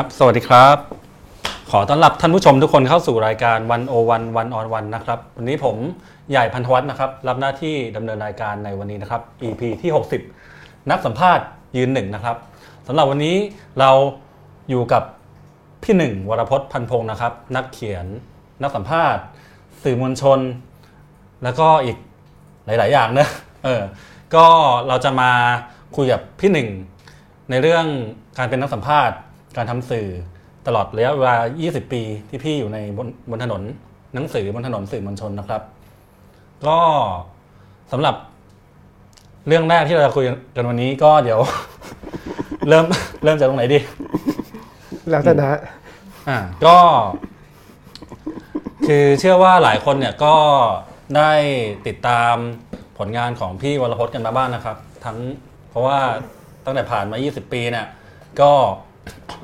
ครับสวัสดีครับ ขอต้อนรับท่านผู้ชมทุกคนเข้าสู่รายการวันโอวันวันออนวันนะครับวันนี้ผมใหญ่พันธวัฒน์นะครับ รับหน้าที่ดำเนินรายการในวันนี้นะครับ EP ที่ 60 นักสัมภาษณ์ยืนหนึ่งนะครับสำหรับวันนี้เราอยู่กับพี่หนึ่งวรพจน์พันพงศ์นะครับ นักเขียนนักสัมภาษณ์ สื่อมวลชน แล้วก็อีกหลาย ๆ อย่างเนอะเออก็เราจะมาคุยกับพี่หนึ่งในเรื่องการเป็นนักสัมภาษณ์ การทำสื่อตลอดระยะเวลา 20 ปีที่พี่อยู่ในบนบนถนนหนังสือบนถนนสื่อมวลชนนะครับ ก็สำหรับเรื่องแรกที่เราจะคุยกันวันนี้ก็เดี๋ยว เริ่มเริ่มจากตรงไหนดี แล้วแต่นะอ่าก็ คือเชื่อว่าหลายคนเนี่ยก็ได้ติดตามผลงานของพี่วรพจน์กันมาบ้างนะครับ ทั้งเพราะว่าตั้งแต่ผ่านมา 20 ปีเนี่ยก็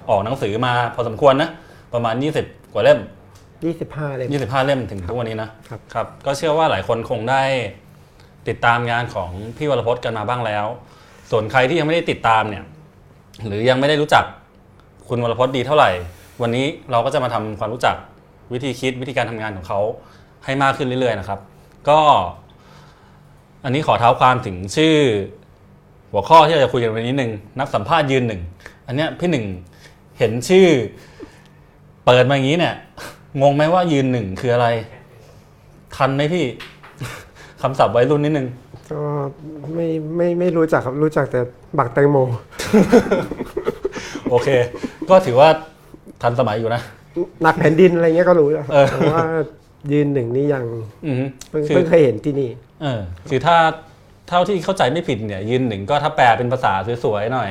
ออกหนังสือมาพอสมควรนะ ประมาณ 20 กว่าเล่ม 25 เลย 25 เล่มถึงทุกวันนี้นะครับครับ ก็เชื่อว่าหลายคนคงได้ติดตามงานของพี่วรพจน์กันมาบ้างแล้ว ส่วนใครที่ยังไม่ได้ติดตามเนี่ย หรือยังไม่ได้รู้จักคุณวรพจน์ดีเท่าไหร่ วันนี้เราก็จะมาทำความรู้จักวิธีคิดวิธีการทำงานของเขาให้มากขึ้นเรื่อยๆนะครับ ก็อันนี้ขอเท้าความถึงชื่อหัวข้อที่เราจะคุยกันวันนี้หนึ่งนักสัมภาษณ์ยืนหนึ่ง อันเนี้ยพี่หนึ่งเห็นชื่อ เปิดมาอย่างนี้เนี่ย งงไหมว่ายืนหนึ่งคืออะไร ทันไหมพี่ คำศัพท์วัยรุ่นนิดนึงก็ไม่ไม่ไม่รู้จักครับรู้จักแต่บักแตงโม โอเค ก็ถือว่าทันสมัยอยู่นะหนักแผ่นดินอะไรเงี้ยก็รู้แล้วครับเออแต่ว่ายืนหนึ่งนี่ยังอือฮึเพิ่งคือเพิ่งเคยเห็นที่นี่ เออคือถ้าเท่าที่เข้าใจไม่ผิดเนี่ย ยืนหนึ่งก็ถ้าแปลเป็นภาษาสวยๆหน่อย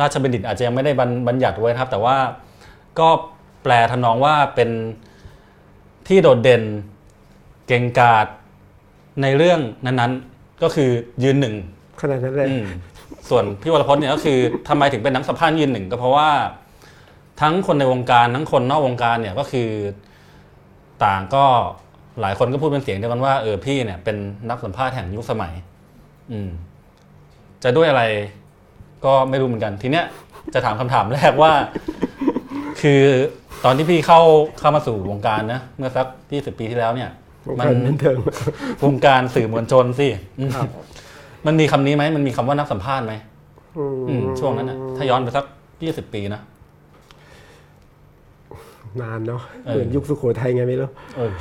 ราชบัณฑิตอาจจะยังไม่ได้บัญบัญญัติไว้นะครับ แต่ว่าก็แปลทำนองว่าเป็นที่โดดเด่นเก่งกาจในเรื่องนั้นๆ ก็คือยืนหนึ่งขนาดนั้นเลยอืมส่วนพี่วรพจน์เนี่ยก็คือทำไมถึงเป็นนักสัมภาษณ์ยืนหนึ่งก็เพราะว่าทั้งคนในวงการทั้งคนนอกวงการเนี่ยก็คือต่างก็หลายคนก็พูดเป็นเสียงเดียวกันว่าเออพี่เนี่ยเป็นนักสัมภาษณ์แห่งยุคสมัย อืม จะด้วยอะไร ก็ไม่รู้เหมือนกัน ทีเนี้ยจะถามคำถามแรกว่า คือตอนที่พี่เข้าเข้ามาสู่วงการนะเมื่อสักที่สิบปีที่แล้วเนี่ยวงมัการบันเทิงวงการสื่อมวลชนสิอืมครับมันมีคำนี้ไหมมันมีคำว่านักสัมภาษณ์ไหมอืมอืมช่วงนั้นนะถ้าย้อนไปสักยี่สิบปีนะนานเนาะเออเหมือนยุคสุโขทัยไงไม่รู้เออ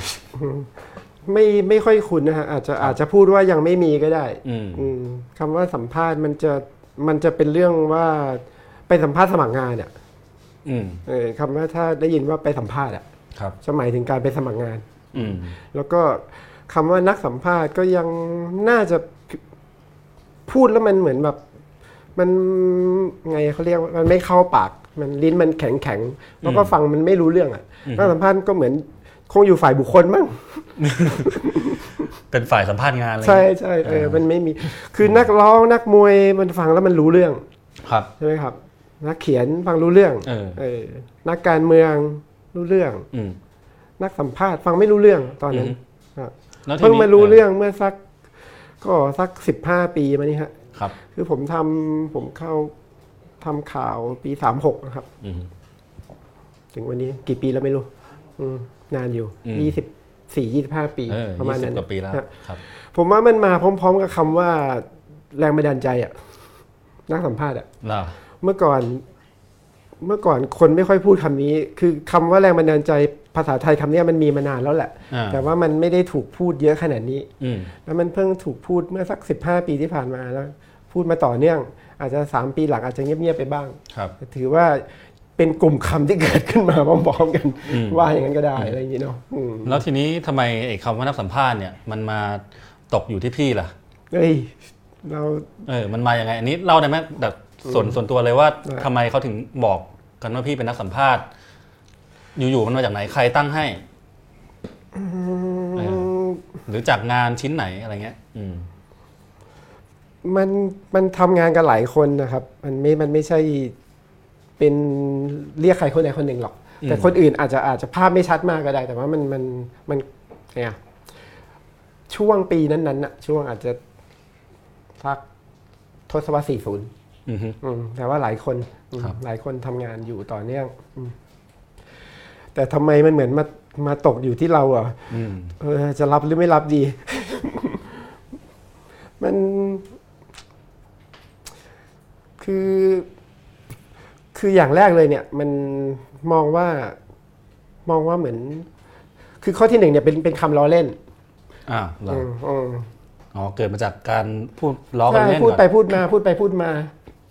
ไม่ไม่ค่อยคุ้นนะฮะอาจจะอาจจะพูดว่ายังไม่มีก็ได้อืมอืมคำว่าสัมภาษณ์มันจะ มันจะเป็นเรื่องว่าไปสัมภาษณ์สมัครงานอะอืมเออคำว่าถ้าได้ยินว่าไปสัมภาษณ์อะครับจะหมายถึงการไปสมัครงาน อืมแล้วก็คำว่านักสัมภาษณ์ก็ยังน่าจะพูดแล้วมันเหมือนแบบ มันไงเขาเรียกว่ามันไม่เข้าปากมันลิ้นมันแข็งแข็งๆแล้วก็ฟังมันไม่รู้เรื่องอะนักสัมภาษณ์ก็เหมือนคงอยู่ฝ่ายบุคคลมั้ง เป็นฝ่ายสัมภาษณ์งานอะไรใช่ใช่เออมันไม่มีคือนักร้องนักมวยมันฟังแล้วมันรู้เรื่องครับใช่ไหมครับ นักเขียนฟังรู้เรื่องเออเออนักการเมืองรู้เรื่องอืมนักสัมภาษณ์ฟังไม่รู้เรื่องตอนนั้นอืมครับแล้วทีเพิ่งนี้มารู้เรื่องเมื่อสัก ก็สักสิบห้าปีมานี่ฮะครับ คือผมทำผมเข้าทำข่าวปีสามหกนะครับอืมถึงวันนี้กี่ปีแล้วไม่รู้อืมนานอยู่อืมยี่สิบ สี่ยี่สิบห้าปีเออประมาณยี่สินั้บนกว่าปีแล้วฮะครับ ผมว่ามันมาพร้อม ๆ กับคำว่าแรงบันดาลใจอะนักสัมภาษณ์อะแล้วเมื่อก่อน เมื่อก่อนคนไม่ค่อยพูดคำนี้ คือคำว่าแรงบันดาลใจภาษาไทยคำเนี้ยมันมีมานานแล้วแหละอ่าแต่ว่ามันไม่ได้ถูกพูดเยอะขนาดนี้อืมแล้วมันเพิ่งถูกพูดเมื่อสักสิบห้าปีที่ผ่านมาแล้ว พูดมาต่อเนื่อง อาจจะสามปีหลังอาจจะเงียบๆไปบ้างครับแต่ถือว่า เป็นกลุ่มคำที่เกิดขึ้นมาพร้อมๆกันอืมว่าอย่างนั้นก็ได้อะไรอย่างนี้เนาะอืมแล้วทีนี้ทำไมไอ้คำว่านักสัมภาษณ์เนี่ยมันมาตกอยู่ที่พี่ล่ะเฮ้ยเราเออมันมาอย่างไงอันนี้เล่าได้ไหมแบบส่วนส่วนตัวเลยว่าได้ทำไมเขาถึงบอกกันว่าพี่เป็นนักสัมภาษณ์ อยู่ๆมันมาจากไหนใครตั้งให้เออหรือจากงานชิ้นไหนอะไรเงี้ย อืมมันมันทำงานกันหลายคนนะครับ มันไม่มันไม่ใช่ เป็นเรียกใครคนใดคนหนึ่งหรอกอืมแต่คนอื่นอาจจะอาจจะภาพไม่ชัดมากก็ได้ แต่ว่ามันมันมันเนี่ยช่วงปีนั้นๆน่ะช่วงอาจจะสักทศวรรษ 40อือฮึอืมแต่ว่าหลายคนอืมครับหลายคนทำงานอยู่ต่อเนื่องอืมแต่ทำไมมันเหมือนมามาตกอยู่ที่เราอะอืมเออจะรับหรือไม่รับดี มัน คือ คืออย่างแรกเลยเนี่ยมันมองว่ามองว่าเหมือน คือข้อที่หนึ่งเนี่ยเป็นเป็นคำล้อเล่นอ่าเหรออืมอืมอ๋อเกิดมาจากการพูดล้อกันใช่เล่นพูดก่อนไปพูดมาพูดไปพูดมา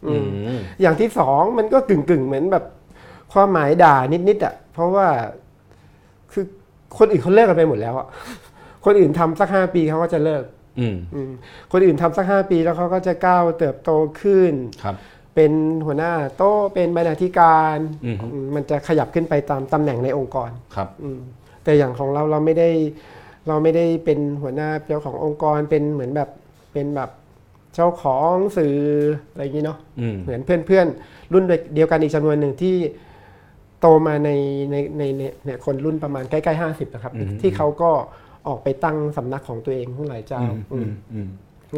อือืม มอย่างที่สองมันก็กึ่งกึ่งๆเหมือนแบบความหมายด่านิดๆอะเพราะว่าคือคนอื่นเขาเลิกกันไปหมดแล้วอะ คนอื่นทำสักห้าปีเขาก็จะเลิก อืมอืมคนอื่นทำสักห้าปีแล้วเขาก็จะก้าวเติบโตขึ้น ครับ เป็นหัวหน้าโต๊ะเป็นบรรณาธิการอืมอืมมันจะขยับขึ้นไปตามตำแหน่งในองค์กรครับอืมแต่อย่างของเราเราไม่ได้เราไม่ได้เป็นหัวหน้าเจ้าขององค์กรเป็นเหมือนแบบเป็นแบบเจ้าของสื่ออะไรอย่างนี้เนาะอืมเหมือนเพื่อนๆ รุ่นเดียวกันอีกจำนวนหนึ่งที่โตมาในในในในเนี่ยคนรุ่นประมาณใกล้ๆห้าสิบนะครับอืมที่เขาก็ออกไปตั้งสำนักของตัวเองทั้งหลายเจ้าอืมอือืมมอืม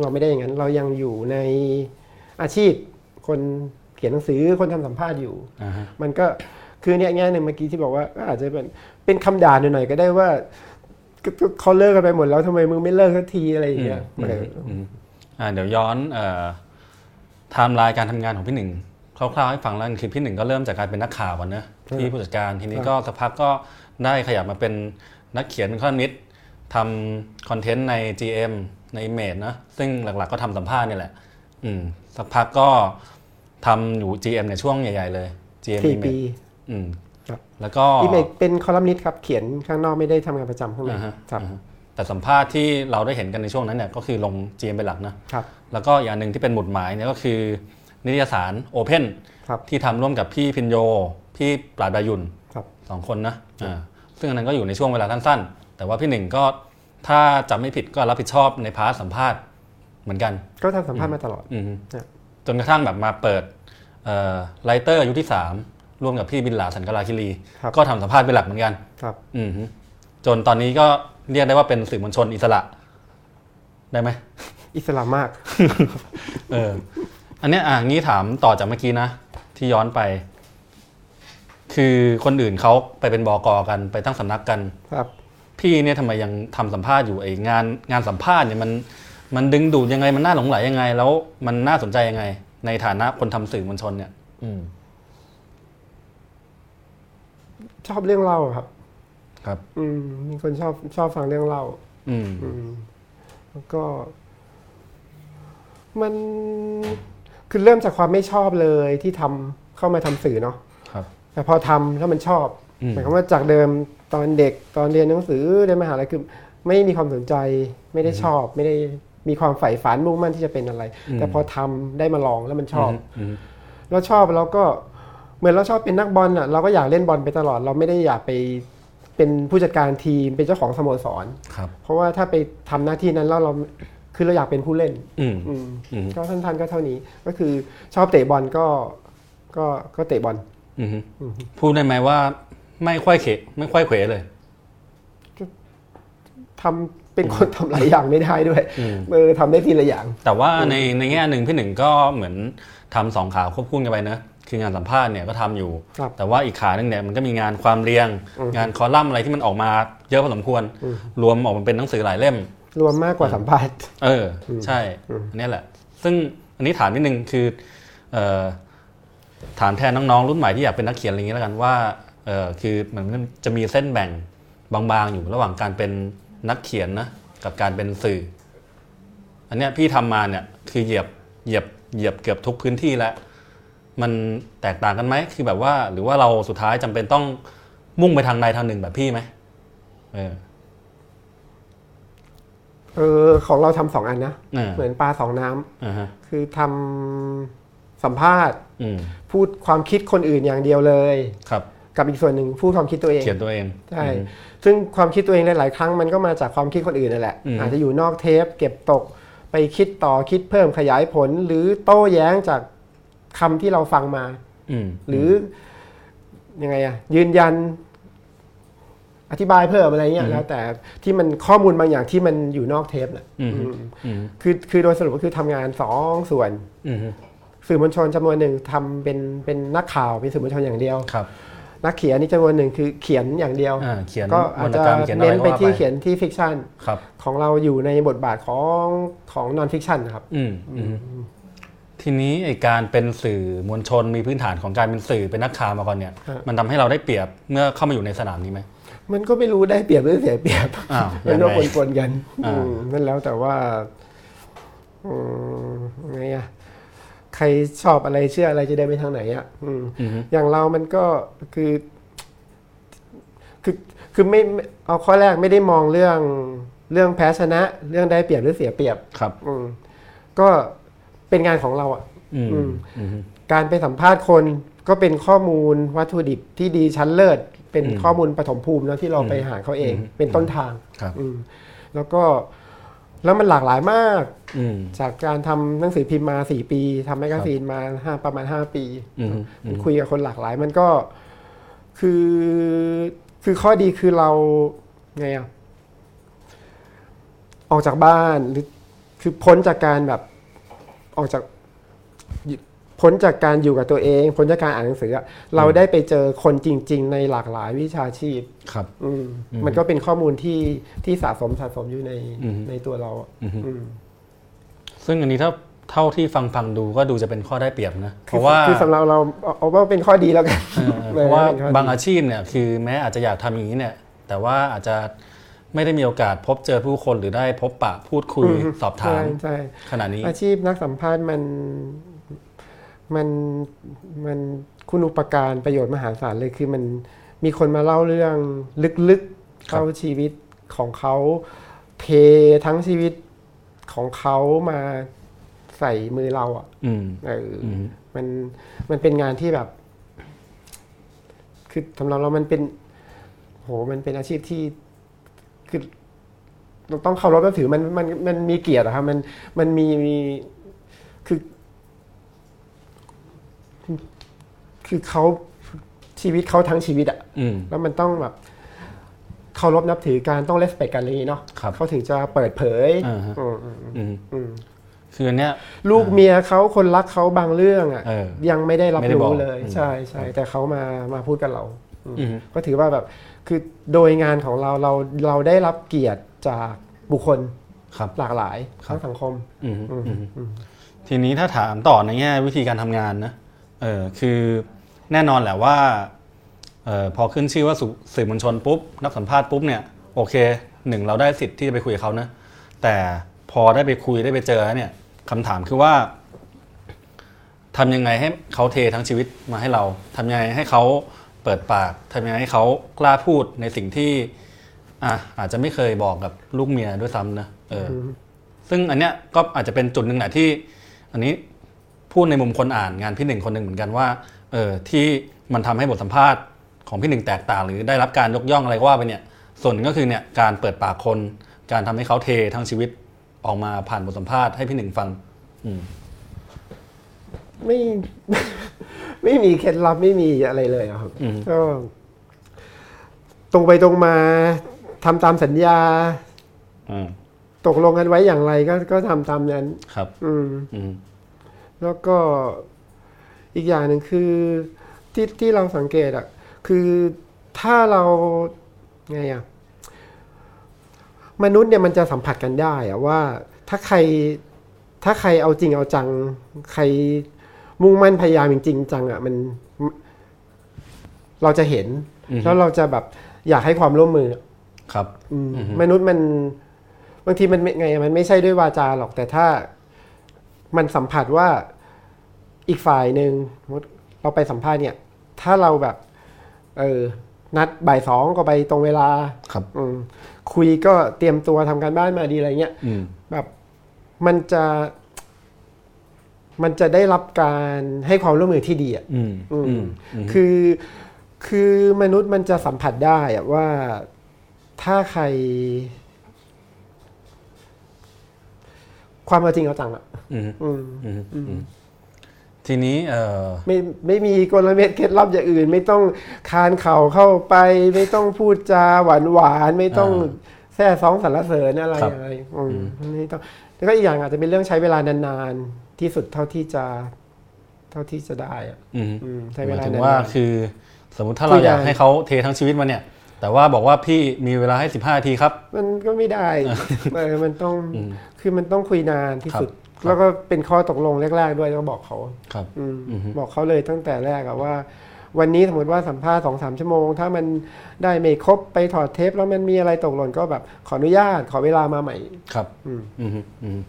เราไม่ได้อย่างนั้น เรายังอยู่ในอาชีพ คนเขียนหนังสือคนทำสัมภาษณ์อยู่อ่าฮะมันก็คือเนี่ยแง่หนึ่งเมื่อกี้ที่บอกว่าก็อาจจะเป็นเป็นคำด่าหน่อยๆก็ได้ว่าก็ก็เขาเลิกกันไปหมดแล้วทำไมมึงไม่เลิกสักทีอะไรอย่างเงี้ยอืมเอออืมอ่าเดี๋ยวย้อนเอ่อไทม์ไลน์การทำงานของพี่หนึ่งคร่าวๆให้ฟังแล้วกันคือพี่หนึ่งก็เริ่มจากการเป็นนักข่าวก่อนนะที่ผู้จัดการทีนี้ก็สักพักก็ได้ขยับมาเป็นนักเขียนเป็นคอลัมนิสต์ทำคอนเทนต์ใน GM ใน Image นะซึ่งหลักๆก็ทำสัมภาษณ์นี่แหละอืมสักพักก็ ทำอยู่ GM ในยช่วงใหญ่ ๆ เลย GM สี่ปี Image อืมครับแล้วก็ Imageเป็นคอลัมนิสต์ครับเขียนข้างนอกไม่ได้ทำงานประจำข้างในอ่าฮะครับอ่าฮะแต่สัมภาษณ์ที่เราได้เห็นกันในช่วงนั้นเนี่ยก็คือลง GM เป็นหลักนะครับแล้วก็อย่างหนึ่งที่เป็นหมุดหมายเนี่ยก็คือ นิตยสาร Open ครับที่ทำร่วมกับพี่ภิญโญ พี่ปราบดา หยุ่นครับสองคนนะอ่าซึ่งอันนั้นก็อยู่ในช่วงเวลาสั้นๆ แต่ว่าพี่หนึ่งก็ถ้าจำไม่ผิดก็รับผิดชอบใน part สัมภาษณ์เหมือนกัน ก็ทำสัมภาษณ์มาตลอดอืมครับ จนกระทั่งแบบมาเปิด Writer ยุคที่3ร่วมกับพี่บินหลาสันกาลาคีรีครับก็ทำสัมภาษณ์เป็นหลักเหมือนกันครับอืมฮึจนตอนนี้ก็เรียกได้ว่าเป็นสื่อมวลชนอิสระ ได้ไหมอิสลามมาก เออ อันเนี้ยอะงี้ถามต่อจากเมื่อกี้นะ ที่ย้อนไป คือคนอื่นเขาไปเป็นบอกอกันไปตั้งสำนักกัน ครับ พี่เนี่ยทำไมยังทำสัมภาษณ์อยู่ไอ้งานงานสัมภาษณ์เนี่ยมัน มันดึงดูดยังไงมันน่าหลงไหลยังไง แล้วมันน่าสนใจยังไง ในฐานะคนทำสื่อมวลชนเนี่ย อืม ชอบเรื่องเล่าครับ ครับ อืมมีคนชอบชอบฟังเรื่องเล่า อืม อืมแล้วก็ มันคือเริ่มจากความไม่ชอบเลยที่ทำเข้ามาทำสื่อเนาะครับ แต่พอทำแล้วมันชอบอืมหมายความว่าจากเดิมตอนเด็กตอนเรียนหนังสือเรียนมหาลัยคือไม่มีความสนใจ ไม่ได้ชอบไม่ได้ มีความใฝ่ฝันมุ่งมั่นที่จะเป็นอะไร แต่พอทำได้มาลองแล้วมันชอบอืมเราชอบเราก็เหมือนเราชอบเป็นนักบอลอะเราก็อยากเล่นบอลไปตลอด เราไม่ได้อยากไปเป็นผู้จัดการทีมเป็นเจ้าของสโมสรครับเพราะว่าถ้าไปทำหน้าที่นั้นแล้วเราคือเราอยากเป็นผู้เล่นอืมอืมอืมก็สั้นๆก็เท่านี้ก็คือชอบเตะบอลก็ก็ก็เตะบอลอืมพูดได้ไหมว่าไม่ค่อยเขไม่ค่อยเขวเลยทำ เป็นคนทำหลายอย่างไม่ได้ด้วยอืมเออทำได้ทีละอย่าง แต่ว่าในในแง่หนึ่งพี่หนึ่งก็เหมือนทำสองขาควบคู่กันไปนะคืองานสัมภาษณ์เนี่ยก็ทำอยู่ครับแต่ว่าอีกขาหนึ่งเนี่ยมันก็มีงานความเรียง งานคอลัมน์อะไรที่มันออกมาเยอะพอสมควร รวมออกมาเป็นหนังสือหลายเล่ม รวมมากกว่าสัมภาษณ์ เอออใช่อันเนี้ยแหละ ซึ่งอันนี้ถามนิดนึงคือเอ่อถามแทนน้องๆรุ่นใหม่ที่อยากเป็นนักเขียนอะไรอย่างนี้แล้วกันว่าเออคือมันจะมีเส้นแบ่งบางๆอยู่ระหว่างการเป็น นักเขียนนะกับการเป็นสื่อ อันเนี้ยพี่ทำมาเนี่ยคือเหยียบเหยียบเหยียบเกือบทุกพื้นที่แล้วมันแตกต่างกันไหมคือแบบว่าหรือว่าเราสุดท้ายจำเป็นต้องมุ่งไปทางใดทางหนึ่งแบบพี่ไหมเออเออของเราทำสองอันนะเออเหมือนปลาสองน้ำอ่าฮะคือทำสัมภาษณ์อืมพูดความคิดคนอื่นอย่างเดียวเลย ครับ กับอีกส่วนหนึ่งพูดความคิดตัวเองเขียนตัวเองใช่อืมซึ่งความคิดตัวเองหลายๆครั้งมันก็มาจากความคิดคนอื่นนั่นแหละอืมอาจจะอยู่นอกเทป เก็บตกไปคิดต่อคิดเพิ่มขยายผล หรือโต้แย้งจากคำที่เราฟังมาอืมหรือยังไงอะยืนยัน อธิบายเพิ่มอะไรเงี้ยแล้วแต่ที่มันข้อมูลบางอย่างที่มันอยู่นอกเทปน่ะอืมอืมอืมคือคือโดยสรุปก็คือทำงานสองส่วนอืมสื่อมวลชนจำนวนหนึ่งทำเป็นเป็นนักข่าวเป็นสื่อมวลชนอย่างเดียวครับ นักเขียนนี่จำนวนหนึ่งคือเขียนอย่างเดียวอ่าเขียนก็วอาจรรณจะกรรมเขียนอะไรเน้นก็ไปว่าที่ไปเขียนที่ fiction ครับของเราอยู่ในบทบาทของของ non-fiction ครับอืมอืมทีนี้ไอการเป็นสื่อมวลชนมีพื้นฐานของการเป็นสื่อเป็นนักข่าวมาก่อนเนี่ยครับมันทำให้เราได้เปรียบเมื่อเข้ามาอยู่ในสนามนี้ไหมมันก็ไม่รู้ได้เปรียบหรือเสียเปรียบอ้าวมันก็ยังไงปนๆกันอ่าอืมนั่นแล้วแต่ว่าอืมไงอะ ใครชอบอะไรเชื่ออะไรจะเดินไปทางไหนอะอืมอือฮึอย่างเรามันก็คือ คือคือไม่ไม่เอาข้อแรกไม่ได้มองเรื่องเรื่องแพ้ชนะ เรื่องได้เปรียบหรือเสียเปรียบครับ อืมก็เป็นงานของเราอะอืมอืมอืมการไปสัมภาษณ์คนก็เป็นข้อมูลวัตถุดิบที่ดีชั้นเลิศ เป็นอืมข้อมูลปฐมภูมิแล้วที่เราไปหาเขาเองอืมเป็นต้นทางครับอืมแล้วก็ แล้วมันหลากหลายมากอืมจากการทำหนังสือพิมพ์มาสี่ปีทำแมกกาซีนมาห้าประมาณห้าปีอืมอืมคุยกับคนหลากหลายมันก็คือคือข้อดีคือเราไงอะออกจากบ้านหรือคือพ้นจากการแบบออกจาก พ้นจากการอยู่กับตัวเองพ้นจากการอ่านหนังสืออะเราได้ไปเจอคนจริง ๆ ในหลากหลายวิชาชีพครับอืมอืมมันก็เป็นข้อมูลที่ที่สะสมสะสมอยู่ในอืมในตัวเราอะอืมอืมซึ่งอันนี้ถ้าเท่าที่ฟังฟังดูก็ดูจะเป็นข้อได้เปรียบนะ เพคือราะว่าคือสำหรับเราเอาเอาว่าเป็นข้อดีแล้วกันเออเพราะว่าบางอาชีพเนี่ยคือแม้อาจจะอยากทำอย่างนี้เนี่ยแต่ว่าอาจจะไม่ได้มีโอกาสพบเจอผู้คนหรือได้พบปะพูดคุยอืมสอบถามใช่ใช่ขนาดนี้ อาชีพนักสัมภาษณ์มัน มันมันคุณอุปการประโยชน์มหาศาลเลยคือมันมีคนมาเล่าเรื่องลึกๆครับเข้าชีวิตของเขาเททั้งชีวิตของเขามาใส่มือเราอะอืมเออออืมมันมันเป็นงานที่แบบ คือสำหรับเรามันเป็น โหมันเป็นอาชีพที่คือเราต้องเคารพนับถือมันมันมันมีเกียรติอะครับมันมันมีมีคือ คือเขาชีวิตเขาทั้งชีวิตอะอืมแล้วมันต้องแบบเคารพนับถือการต้องเลสเปกกันอะไรอย่างนี้เนาะครับเขาถึงจะเปิดเผยอ่าฮะอืมอืมอืมอืมคืออันเนี้ยลูกเมียเขาคนรักเขาบางเรื่องอะเออยังไม่ได้รับไม่ได้บอรู้กเลยอืมใช่ใช่แต่เขามามาพูดกับเราอืมอืมก็ถือว่าแบบคือโดยงานของเราเราเราได้รับเกียรติจากบุคคลครับหลากหลายครับทั้งสังคมอืมอืมอืมอืมทีนี้ถ้าถามต่อในแง่วิธีการทำงานนะเออคือ แน่นอนแหละว่าออพอขึ้นชื่อว่าสื่อมวลชนปุ๊บ นักสัมภาษณ์ปุ๊บเนี่ยโอเคหนึ่งเราได้สิทธิ์ที่จะไปคุยกับเขานะแต่พอได้ไปคุยได้ไปเจอเนี่ยคำถามคือว่าทำยังไงให้เขาเททั้งชีวิตมาให้เราทำยังไงให้เขาเปิดปากทำยังไงให้เขากล้าพูดในสิ่งที่อะอาจจะไม่เคยบอกกับลูกเมียด้วยซ้ำนะเออ ซึ่งอันเนี้ยก็อาจจะเป็นจุดหนึ่งแหละที่ อันนี้พูดในมุมคนอ่านงานพี่หนึ่งคนหนึ่งเหมือนกันว่า เออที่มันทำให้บทสัมภาษณ์ของพี่หนึ่งแตกต่าง หรือได้รับการยกย่องอะไรก็ว่าไปเนี่ยส่วนหนึ่งก็คือเนี่ยการเปิดปากคน การทำให้เขาเททั้งชีวิตออกมาผ่านบทสัมภาษณ์ให้พี่หนึ่งฟัง อืมไม่ไม่มีเคล็ดลับไม่มีอะไรเลยอะครับอืมก็ตรงไปตรงมาทำตามสัญญาอืมตกลงกันไว้อย่างไรก็ก็ทำตามนั้น ครับ อืมอืมแล้วก็ อีกอย่างหนึ่งคือที่ที่เราสังเกตอะคือถ้าเราไงอะมนุษย์เนี่ยมันจะสัมผัสกันได้อะว่าถ้าใครถ้าใครเอาจริงเอาจัง ใครมุ่งมั่นพยายามจริงๆจังอะมันเราจะเห็นอืมแล้วเราจะแบบอยากให้ความร่วมมือครับอืมอือฮึมนุษย์มันบางทีมันไม่ไงอะมันไม่ใช่ด้วยวาจาหรอกแต่ถ้ามันสัมผัสว่า อีกฝ่ายหนึ่งสมมุติเราไปสัมภาษณ์เนี่ย ถ้าเราแบบ เออนัดบ่ายสองก็ไปตรงเวลาครับอืมคุยก็เตรียมตัวทำการบ้านมาดีอะไรเงี้ยอืมแบบมันจะมันจะได้รับการให้ความร่วมมือที่ดีอะอืมอืมอืมอืมคือคือมนุษย์มันจะสัมผัสได้อะว่าถ้าใคร ความเอาจริงเอาจังอะอืมอืมอืมอืม ทีนี้เออไม่ไม่มีกลเม็ดเคล็ดลับอย่างอื่น ไม่ต้องคานเข่าเข้าไป ไม่ต้องพูดจาหวานหวานๆไม่ต้องแซ่ซ้องสรรเสริญอะไรอะไรอืมไม่ต้องแล้วก็อีกอย่างอาจจะเป็นเรื่องใช้เวลานานๆที่สุดเท่าที่จะ เท่าที่จะได้อะอืมอืมใช้หเวมายลาถึงนานว่าๆคือ สมมติถ้าคุเรายอยากได้ให้เขาเททั้งชีวิตมาเนี่ย แต่ว่าบอกว่าพี่มีเวลาให้15นาทีครับ มันก็ไม่ได้เออมันต้องอืมคือมันต้องคุยนานที่ครับสุด แล้วก็เป็นข้อตกลงแรก ๆ ด้วยก็บอกเขาครับอืมอือฮึบอกเขาเลยตั้งแต่แรกอะว่า วันนี้สมมติว่าสัมภาษณ์สองสามชั่วโมง ถ้ามันได้ไม่ครบไปถอดเทป แล้วมันมีอะไรตกหล่นก็แบบขออนุญาตขอเวลามาใหม่ครับอืมอืมอืม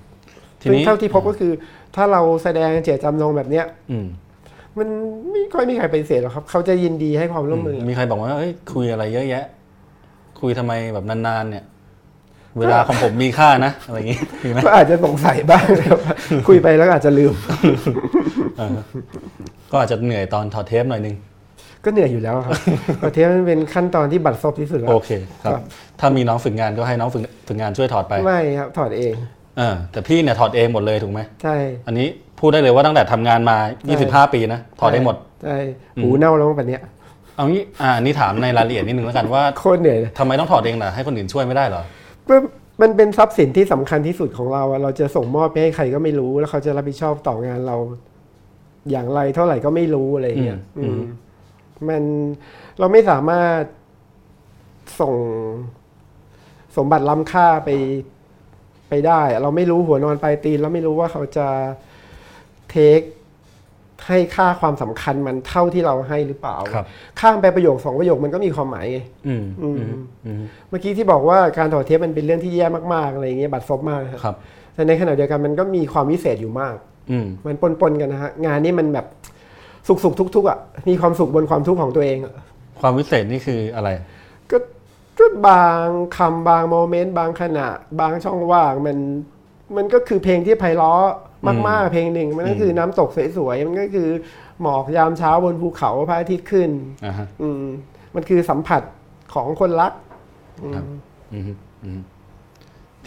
ทีซึ่งนี้เท่าที่พบก็คือ ถ้าเราแสดงเจตจำนงแบบเนี้ยอืมมันไม่ค่อยมีใครปฏิเสธหรอกครับ เขาจะยินดีให้ความร่วมมือ มีใครบอกว่าเอ้ยคุยอะไรเยอะแยะ คุยทำไมแบบนานๆเนี่ย เวลาของผมมีค่านะอะไรอย่างงี้มีไหมก็อาจจะสงสัยบ้างนะครับคุยไปแล้วก็อาจจะลืมเออก็อาจจะเหนื่อยตอนถอดเทปหน่อยนึง ก็เหนื่อยอยู่แล้วครับเพราะเทปมันเป็นขั้นตอนที่บัดซบที่สุดแล้โอวเคครับครับ ถ้ามีน้องฝึกงานก็ให้น้องฝึกฝึกงานช่วยถอดไปไม่ครับถอดเองเออแต่พี่เนี่ยถอดเองหมดเลยถูกไหมใช่อันนี้พูดได้เลยว่าตั้งแต่ทำงานมา 25 ปีนะถอดได้หมดใช่หูเน่าแล้วแบบเนี้ยเอางี้อ่าอันนี้ถามในรายละเอียดนิดนึงแล้วกันว่าโคตรเหนื่อยเลยทำไมต้องถอดเองล่ะให้คนอื่นช่วยไม่ได้เหรอ ก็มันเป็นทรัพย์สินที่สำคัญที่สุดของเราอะเราจะส่งมอบไปให้ใครก็ไม่รู้ แล้วเขาจะรับผิดชอบต่องานเรา อย่างไรเท่าไหร่ก็ไม่รู้อะไรเงี้ยอืมอืมมันเราไม่สามารถส่งสมบัติล้ำค่าไปไปได้อะเราไม่รู้หัวนอนปลายตีนแล้วไม่รู้ว่าเขาจะเทค ให้ค่าความสำคัญมันเท่าที่เราให้หรือเปล่าครับข้ามไปประโยคสองประโยคมันก็มีความหมายไงอืมอืมอืมอืมเมื่อกี้ที่บอกว่าการถอดเทปมันเป็นเรื่องที่แย่มากๆอะไรอย่างเงี้ยบัตรซบมากครับครับ แต่ในขณะเดียวกันมันก็มีความวิเศษอยู่มากอืมมันปนๆกันนะฮะงานนี้มันแบบสุขสุขทุกทุกๆอะมีความสุขบนความทุกข์ของตัวเองอะความวิเศษนี่คืออะไร ก็ก็บางคำบางโมเมนต์บางขณะ บางช่องว่างมันมันก็คือเพลงที่ไพเราะ มาก ๆ เพลงหนึ่ง มันก็คือน้ำตกสวยๆมันก็คือหมอกยามเช้าบนภูเขาพระอาทิตย์ขึ้นอ่าฮะอืมมันคือสัมผัสของคนรักอืมครับอืมอืม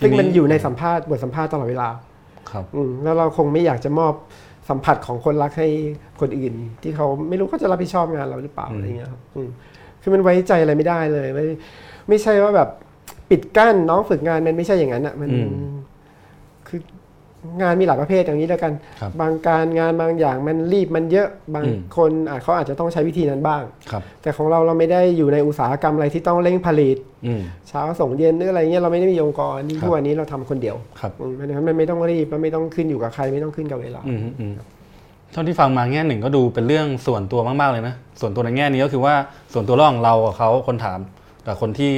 ซึ่งมันอยู่ในสัมภาษณ์บทสัมภาษณ์ตลอดเวลา ครับอืมแล้วเราคงไม่อยากจะมอบสัมผัสของคนรักให้คนอื่น ที่เขาไม่รู้เขาจะรับผิดชอบงานเราหรือเปล่าอืมอะไรเงี้ยครับอืมคือมันไว้ใจอะไรไม่ได้เลย ไม่ไม่ใช่ว่าแบบปิดกั้นน้องฝึกงานมันไม่ใช่อย่างนั้นอะ มันคือ งานมีหลายประเภทอย่างนี้แล้วกันครับบางการงานบางอย่างมันรีบมันเยอะบางอืมคนอาจเขาอาจจะต้องใช้วิธีนั้นบ้างครับแต่ของเราเราไม่ได้อยู่ในอุตสาหกรรมอะไรที่ต้องเร่งผลิตอืมเช้าส่งเย็นหรืออะไรเงี้ยเราไม่ได้มีองค์กรนี่ครับทุกวันนี้เราทำคนเดียวครับอืมเพราะฉะนั้นมันไม่ต้องรีบมันไม่ต้องขึ้นอยู่กับใครไม่ต้องขึ้นกับเวลาอืมอืมเท่าที่ฟังมาแง่หนึ่งก็ดูเป็นเรื่องส่วนตัวมากๆเลยนะส่วนตัวในแง่นี้ก็คือว่าส่วนตัวระหว่างเรากับเขาคนถามกับคนที่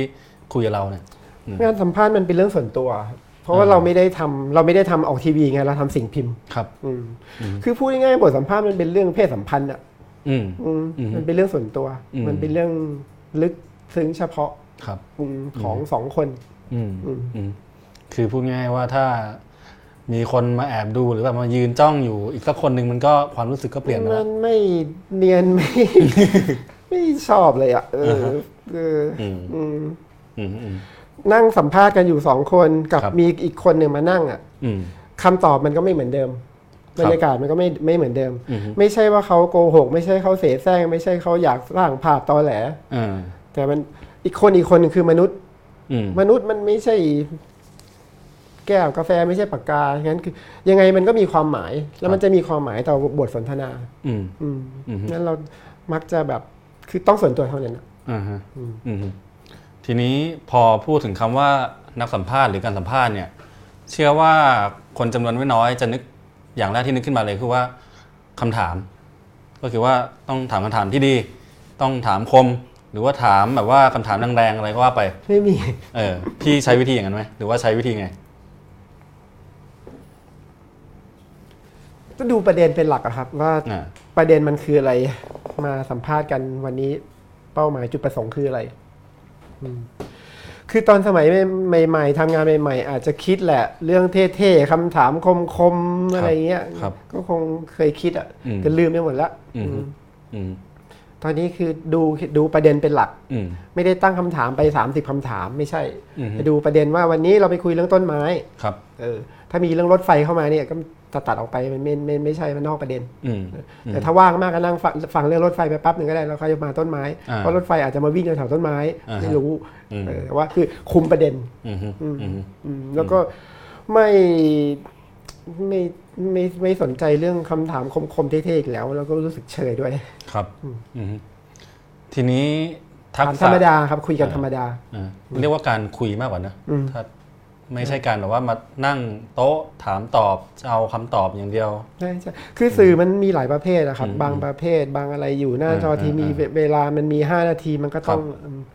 คุยกับเราเนี่ยอืมงานสัมภาษณ์มันเป็นเรื่องส่วนตัวเพ ราะว่าอ่าเราไม่ได้ทำเราไม่ได้ทำออกทีวีไงเราทำสิ่งพิมพ์ครับ อืมอืมคือพูดง่ายๆบทสัมภาษณ์มันเป็นเรื่องเพศสัมพันธ์อะอืมอืมอืมมันเป็นเรื่องส่วนตัวอืมมันเป็นเรื่องลึกซึ้งเฉพาะครับอืมของสองคนอืมอืมอืมคือพูดง่ายๆว่าถ้ามีคนมาแอบดูหรือแบบมายืนจ้องอยู่อีกสักคนหนึ่งมันก็ความรู้สึกก็เปลี่ยนไปมัแล้วนไม่เนียนไม่ไม่ชอบเลยอะเอออ่าฮะเอออืมอืมอืมอืม นั่งสัมภาษณ์กันอยู่สองคนกับครับ มีอีกคนหนึ่งมานั่งอะอืม คำตอบมันก็ไม่เหมือนเดิมครับบรรยากาศมันก็ไม่ไม่เหมือนเดิม อืมไม่ใช่ว่าเขาโกหก ไม่ใช่เขาเสแสร้งไม่ใช่เขาอยากสร้างภาพตอแหล อ่าแต่มันอีกคนอีกคนหนึ่งคือมนุษย์ อืมมนุษย์มันไม่ใช่ แก้วกาแฟไม่ใช่ปากกางั้นคือ ยังไงมันก็มีความหมาย แล้วมันจะมีความหมายต่อบทสนทนา อืม อืมอืมงั้นเรามักจะแบบคือต้องส่วนตัวเท่านั้นอะ อ่าฮะอืม ทีนี้พอพูดถึงคำว่านักสัมภาษณ์หรือการสัมภาษณ์เนี่ยเชื่อว่าคนจำนวนไม่น้อยจะนึกอย่างแรกที่นึกขึ้นมาเลยคือว่าคำถาม ก็คือว่าต้องถามคำถามที่ดี ต้องถามคม หรือว่าถามแบบว่าคำถามแรงๆอะไรก็ว่าไป ไม่มี เออพี่ใช้วิธีอย่างนั้นไหมหรือว่าใช้วิธีไง ก็ดูประเด็นเป็นหลักอะครับว่าอ่าประเด็นมันคืออะไรมาสัมภาษณ์กันวันนี้ เป้าหมายจุดประสงค์คืออะไรอืม คือตอนสมัยใหม่ ๆทำงานใหม่ ๆ อาจจะคิดแหละ เรื่องเท่ๆคำถามคมๆอะไรเงี้ยครับก็คงเคยคิดอะอืมแต่ลืมไปหมดละอืมอืมอืมตอนนี้คือดูดูประเด็นเป็นหลักอืมไม่ได้ตั้งคำถามไป 30คำถามไม่ใช่อืมไปดูประเด็นว่าวันนี้เราไปคุยเรื่องต้นไม้ครับเออถ้ามีเรื่องรถไฟเข้ามาเนี่ยก็ ตัดตัดออกไปมันไม่ไม่ไม่ใช่มันนอกประเด็นอืมแต่ถ้าว่างมากก็นั่งฟังฟังเรื่องรถไฟไปแป๊บหนึ่งก็ได้แล้วค่อยมาต้นไม้อ่าเพราะรถไฟอาจจะมาวิ่งแถวๆต้นไม้อ่าฮะไม่รู้อืมเออแต่ว่าคือคุมประเด็นอืมอืมอืมอืมแล้วก็ไม่ไม่ไม่ไม่สนใจเรื่องคำถามคมๆเท่ๆอีกแล้ว แล้วก็รู้สึกเฉยด้วย ครับอืมทีนี้ทักถามษะธรรมดาครับคุยกันธรรมดาอ่าเรียกว่าการคุยมากกว่านะอืมถ้า ไม่ใช่การแบบว่ามานั่งโต๊ะถามตอบจะเอาคำตอบอย่างเดียวใช่ใช่คือสื่อมันมีหลายประเภทนะครับอืมบางประเภท บางอะไรอยู่หน้าจออ่าทีวีอ่าเวเวลามันมีห้านาทีมันก็ต้อง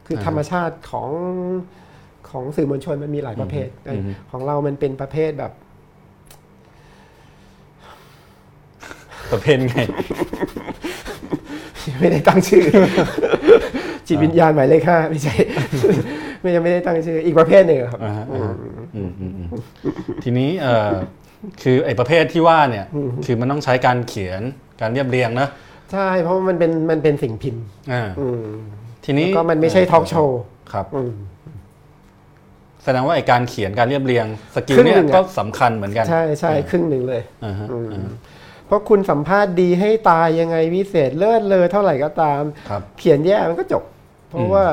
คืออ่าธรรมชาติของของสื่อมวลชนมันมีหลายประเภทอืมอืมของเรามันเป็นประเภทแบบ ประเภทไงไม่ได้ตั้งชื่อ จิตวิญญาณหมายเลขห้าไม่ใช่ไม่ยังไม่ได้ตั้งชื่ออีกประเภทหนึ่งครับ อ่าฮะอ่าฮะอืมอืมอืมทีนี้เอ่อคือไอ้ประเภทที่ว่าเนี่ยคือมันต้องใช้การเขียนการเรียบเรียงนะใช่เพราะว่ามันเป็นมันเป็นสิ่งพิมพ์อ่าอืมทีนี้แล้วก็มันไม่ใช่ทอล์กโชว์ครับอืมแสดงว่าไอ้การเขียนการเรียบเรียงสกิลครึ่งเนี่หยนึ่งอะก็สำคัญเหมือนกัน ใช่ใช่ครึ่งหนึ่งเลยอ่าฮะอืมอ่าฮะเพราะคุณสัมภาษณ์ดีให้ตายยังไงวิเศษเลิศเลอเท่าไหร่ก็ตามครับเขียนแย่มันก็จบ เพราะว่า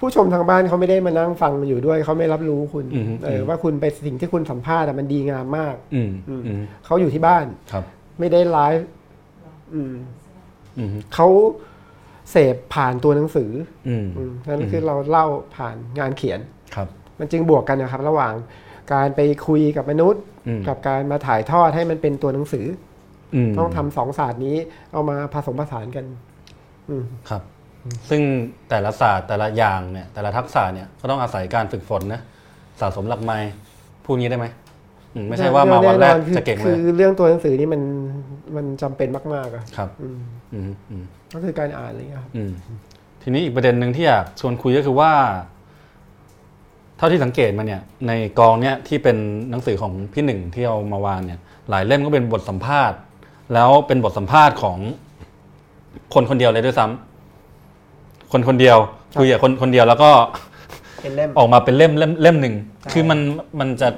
ผู้ชมทางบ้านเขาไม่ได้มานั่งฟังอยู่ด้วยเขาไม่รับรู้คุณอืมเออว่าคุณไปสิ่งที่คุณสัมภาษณ์อะมันดีงามมากอืมอืมเขาอยู่ที่บ้านครับ ไม่ได้ไลฟ์อืมอืมเขาเสพผ่านตัวหนังสืออืมอืมนั่นคือเราเล่าผ่านงานเขียนครับ มันจึงบวกกันนะครับ ระหว่างการไปคุยกับมนุษย์อืมกับการมาถ่ายทอดให้มันเป็นตัวหนังสืออืมอต้องทำสองศาสตร์นี้ เอามาผสมผสานกันอืมครับ ซึ่งแต่ละศาสตร์แต่ละอย่างเนี่ยแต่ละทักษะเนี่ยก็ต้องอาศัยการฝึกฝนนะสะสมหลักไม้พูดงี้ได้ไหมอืมไม่ใช่ว่ามาวันแรกน่นอนคือจะเก่งเลคืยอเรื่องตัวหนังสือนี่มันมันจำเป็นมากๆอะครับอืมอืมอืมก็คือการอ่านอะไรเงี้ยครับอืมทีนี้อีกประเด็นหนึ่งที่อยากชวนคุยก็คือว่า เท่าที่สังเกตมาเนี่ย ในกองเนี่ยที่เป็นหนังสือของพี่หนึ่งที่เอามาวางเนี่ย หลายเล่มก็เป็นบทสัมภาษณ์ แล้วเป็นบทสัมภาษณ์ของคนคนเดียวเลยด้วยซ้ำ คนคนเดียวคุยกับคนคนเดียวแล้วก็เป็นเล่มออกมาเป็นเล่มเล่มเล่มหนึ่งใช่คือมันมันจะ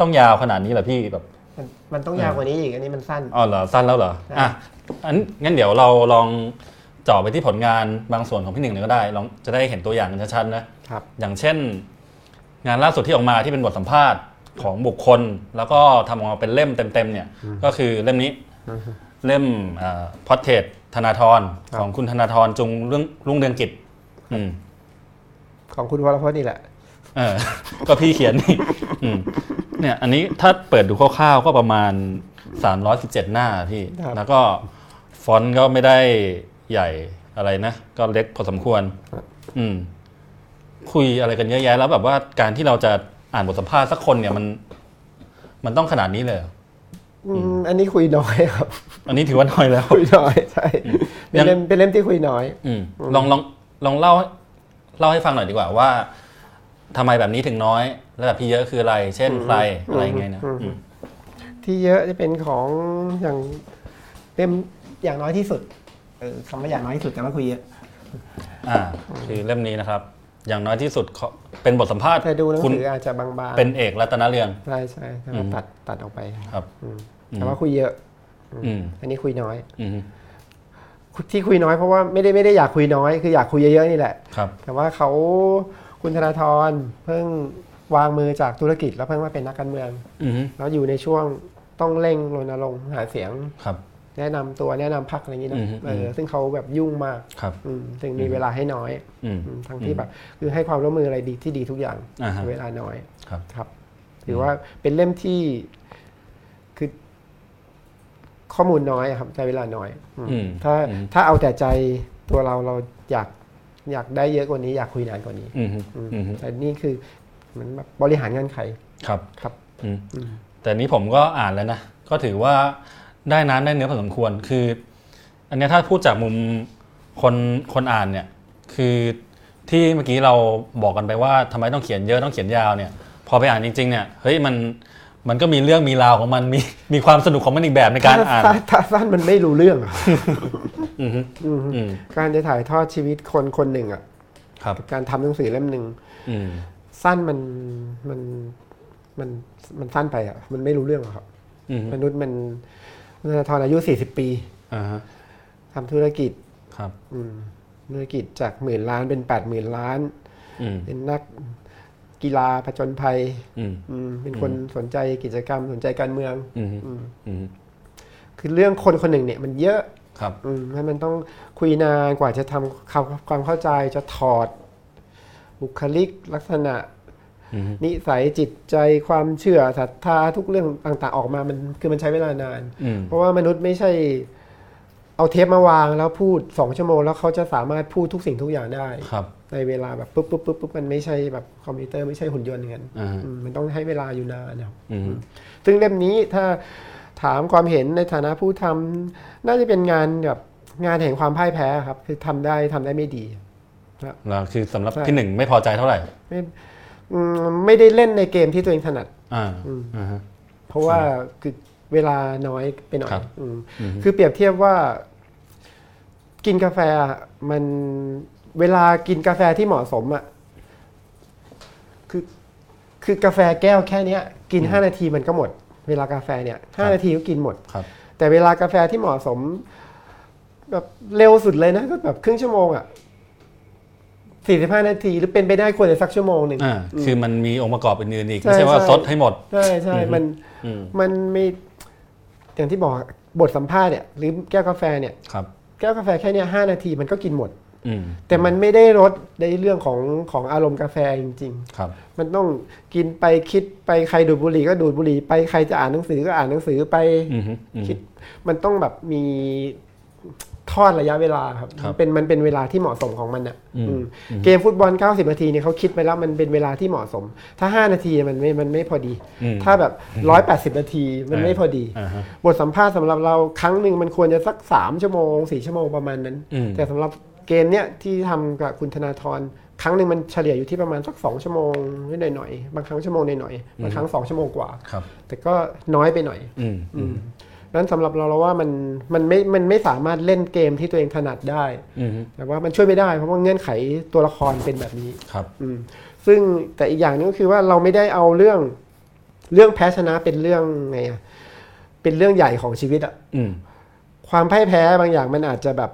ต้องยาวขนาดนี้เหรอพี่แบบมันมันต้องยาวกว่านี้อีกอันนี้มันสั้นอ๋อเหรอสั้นแล้วเหรอใช่อะอันงั้นเดี๋ยวเราลองเจาะไปที่ผลงานบางส่วนของพี่หนึ่งเลยก็ได้ลองจะได้เห็นตัวอย่างกันชัดๆนะครับอย่างเช่น งานล่าสุดที่ออกมาที่เป็นบทสัมภาษณ์ของบุคคล แล้วก็ทำออกมาเป็นเล่มเต็มๆเนี่ยก็คือเล่มนี้เล่มพอดเทส ธนาธรครับ ของคุณธนาธรจงเรื่องรุ่งเรืองกิจอืม ของคุณวรพจน์นี่แหละ เออ ก็พี่เขียนนี่อืมเนี่ย อันนี้ถ้าเปิดดูคร่าวๆก็ประมาณ 317 หน้าพี่ ครับ แล้วก็ฟอนต์ก็ไม่ได้ใหญ่อะไรนะ ก็เล็กพอสมควร อืม คุยอะไรกันเยอะแยะแล้วแบบว่าการที่เราจะอ่านบทสัมภาษณ์สักคนเนี่ยมัน มันต้องขนาดนี้เลยเหรอ อืมอันนี้คุยน้อยครับ อันนี้ถือว่าน้อยแล้ว คุยน้อยใช่ เป็ยันงเล่มเป็นเล่มที่คุยน้อยอืมลองลองลองเล่าเล่าให้ฟังหน่อยดีกว่าว่าทำไมแบบนี้ถึงน้อย แล้วแบบพี่เยอะคืออะไร เช่นใครอะไรยังไงนะอืมอืมที่เยอะจะเป็นของอย่างเล่มอย่างน้อยที่สุดเออคำว่าอย่างน้อยที่สุดแต่ว่าคุยเยอะอ่า คือเล่มนี้นะครับ อย่างน้อยที่สุดขอเป็นบทสัมภาษณ์แต่ดูหนังคุณสืออาจจะบางๆเป็นเอกรัตนเรืองใช่ใช่แต่ว่าตัดตัดออกไปครับอืม แต่ว่าคุยเยอะอืมอันนี้คุยน้อยอืมที่คุยน้อยเพราะว่าไม่ได้ไม่ได้อยากคุยน้อย คืออยากคุยเยอะๆนี่แหละครับแต่ว่าเขาคุณธนาธรเพิ่งวางมือจากธุรกิจแล้วเพิ่งมาเป็นนักการเมืองอืมแล้วอยู่ในช่วงต้องเร่งรณรงค์หาเสียงครับแนะนำตัวแนะนำพรรคอะไรอย่างนี้นะอืมเออซึ่งเขาแบบยุ่งมากครับอืมซึ่งมีเวลาให้น้อยอืมอืมทั้งที่แบบคือให้ความร่วมมืออะไรดีที่ดีทุกอย่างอ่าฮะเวลาน้อยครับครับถือว่าเป็นเล่มที่คือ ข้อมูลน้อยอะครับใช้เวลาน้อยอืมอืมถ้าอืมถ้าเอาแต่ใจตัวเราเราอยากอยากได้เยอะกว่านี้อยากคุยนานกว่านี้อืมอืมอืมแต่นี่คือเหมันแบบบริหารเงื่อนไขครับครับอืมแต่นี้ผมก็อ่านแล้วนะ ก็ถือว่าได้น้ำได้เนื้อพอสมควรคือ อันเนี้ยถ้าพูดจากมุมคนคนอ่านเนี่ย คือที่เมื่อกี้เราบอกกันไปว่าทำไมต้องเขียนเยอะต้องเขียนยาวเนี่ย พอไปอ่านจริง ๆ เนี่ยเฮ้ยมัน มันก็มีเรื่องมีราวของมันมีมีความสนุกของมันอีกแบบในการอ่านถ้ถ้าสั้นมันไม่รู้เรื่องอะอืมฮึอืมการจะถ่ายทอดชีวิตคนคนหนึ่งอะครับการทำหนังสือเล่มหนึ่งอืมสั้นมันมันมันมันสั้นไปอะ มันไม่รู้เรื่องหรอกครับอืมมนุษย์มันธนาธรอายุ40ปีอ่าฮะทำธุรกิจครับอืมธุรกิจจากหมื่นล้านเป็น8 0,000ล้านอืมเป็นนัก กีฬาผจญภัยอืมอืมเป็นคนสนใจกิจกรรมสนใจการเมืองอืมอืมอืมคือเรื่องคนคนหนึ่งเนี่ยมันเยอะครับอืมให้มันต้องคุยนานกว่าจะทำความความเข้าใจจะถอด บุคลิกลักษณะอืมนิสัยจิตใจความเชื่อศรัทธาทุกเรื่องต่าง ๆ ออกมามันคือมันใช้เวลานานอืมเพราะว่ามนุษย์ไม่ใช่เอาเทปมาวางแล้วพูดสองชั่วโมง แล้วเขาจะสามารถพูดทุกสิ่งทุกอย่างได้ครับในเวลาแบบปุ๊บปุ๊บปุ๊บปุ๊บมันไม่ใช่แบบคอมพิวเตอร์ไม่ใช่หุ่นยนต์อย่างนั้นอ่าฮะอืมมันต้องให้เวลาอยู่นานนะครับอืมซึ่งเล่มนี้ถ้าถามความเห็นในฐานะผู้ทำน่าจะเป็นงานแบบงานแห่งความพ่ายแพ้ครับ คือทำได้ทำได้ไม่ดีแล้วคือสำหรับใช่พี่หนึ่งไม่พอใจเท่าไหร่ไม่อืมไม่ได้เล่นในเกมที่ตัวเองถนัดอ่าอ่าฮะเพราะว่าคือเวลาน้อยไปหน่อยครับอืมอืมคือเปรียบเทียบว่ากินกาแฟมัน เวลากินกาแฟที่เหมาะสมอะคือคือกาแฟแก้วแค่เนี้ย กินห้านาทีมันก็หมด เวลากาแฟเนี่ยห้านาทีก็กินหมดครับแต่เวลากาแฟที่เหมาะสม แบบเร็วสุดเลยนะก็แบบครึ่งชั่วโมงอะสี่สิบห้านาที หรือเป็นไปได้ควรจะสักชั่วโมงหนึ่งอ่าคือมันมีองค์ประกอบอื่นๆอีกใช่ไม่ใช่ว่าใช่ซดให้หมด ใช่ใช่มันอืมมันมีอย่างที่บอกบทสัมภาษณ์เนี่ยหรือแก้วกาแฟเนี่ยครับแก้วกาแฟแค่เนี้ยห้านาทีมันก็กินหมดอืม แต่มันไม่ได้ลดในเรื่องของของอารมณ์กาแฟจริงครับๆมันต้องกินไปคิดไปใครดูดบุหรี่ก็ดูดบุหรี่ไปใครจะอ่านหนังสือก็อ่านหนังสือไปอืมฮึอืมคิด มันต้องแบบมีทอดระยะเวลาครับครับมันเป็นมันเป็นเวลาที่เหมาะสมของมันอะอืมอืมเกมฟุตบอล 90 นาทีเนี่ยเขาคิดไปแล้วมันเป็นเวลาที่เหมาะสม ถ้า 5 นาทีมันไม่มันไม่พอดีอืมถ้าแบบ 180 นาทีมันไม่พอดีอ่าฮะบทสัมภาษณ์สำหรับเราครั้งหนึ่งมันควรจะสัก 3 ชั่วโมง 4 ชั่วโมงประมาณนั้นอืมแต่สำหรับ เกมเนี้ยที่ทำกับคุณธนาธรครั้งหนึ่งมันเฉลี่ยอยู่ที่ประมาณสัก2ชั่วโมงนิดหน่อยๆบางครั้งชั่วโมงหน่อยๆบางครั้ง2ชั่วโมงกว่าครับแต่ก็น้อยไปหน่อยอืมอืมนั้นสำหรับเราเราว่ามันมันไม่มันไม่สามารถเล่นเกมที่ตัวเองถนัดได้อืมฮึแต่ว่ามันช่วยไม่ได้เพราะว่าเงื่อนไขตัวละครเป็นแบบนี้ครับอืมซึ่งแต่อีกอย่างหนึงก็คือว่าเราไม่ได้เอาเรื่องเรื่องแพ้ชนะเป็นเรื่องไงอะเป็นเรื่องใหญ่ของชีวิตอะอืมความพ่ายแพ้บางอย่างมันอาจจะแบบ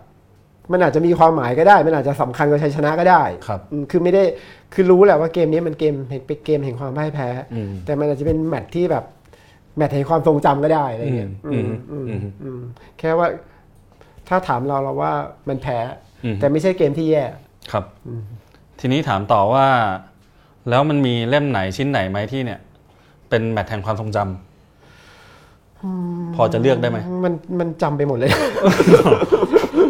มันอาจจะมีความหมายก็ได้ มันอาจจะสำคัญกับชัยชนะก็ได้ครับอืมคือไม่ได้คือรู้แหละว่าเกมนี้มันเกมเป็นเกมแห่งความพ่ายแพ้อืมแต่มันอาจจะเป็นแมตช์ที่แบบแมตช์แห่งความทรงจำก็ได้อะไรเงี้ยอืมอืมอืมอืมแค่ว่าถ้าถามเราเราว่ามันแพ้อืมแต่ไม่ใช่เกมที่แย่ครับ ทีนี้ถามต่อว่า แล้วมันมีเล่มไหนชิ้นไหนไหมที่เนี่ย เป็นแมทแห่งความทรงจำ พอจะเลือกได้ไหมมันมันจำไปหมดเลย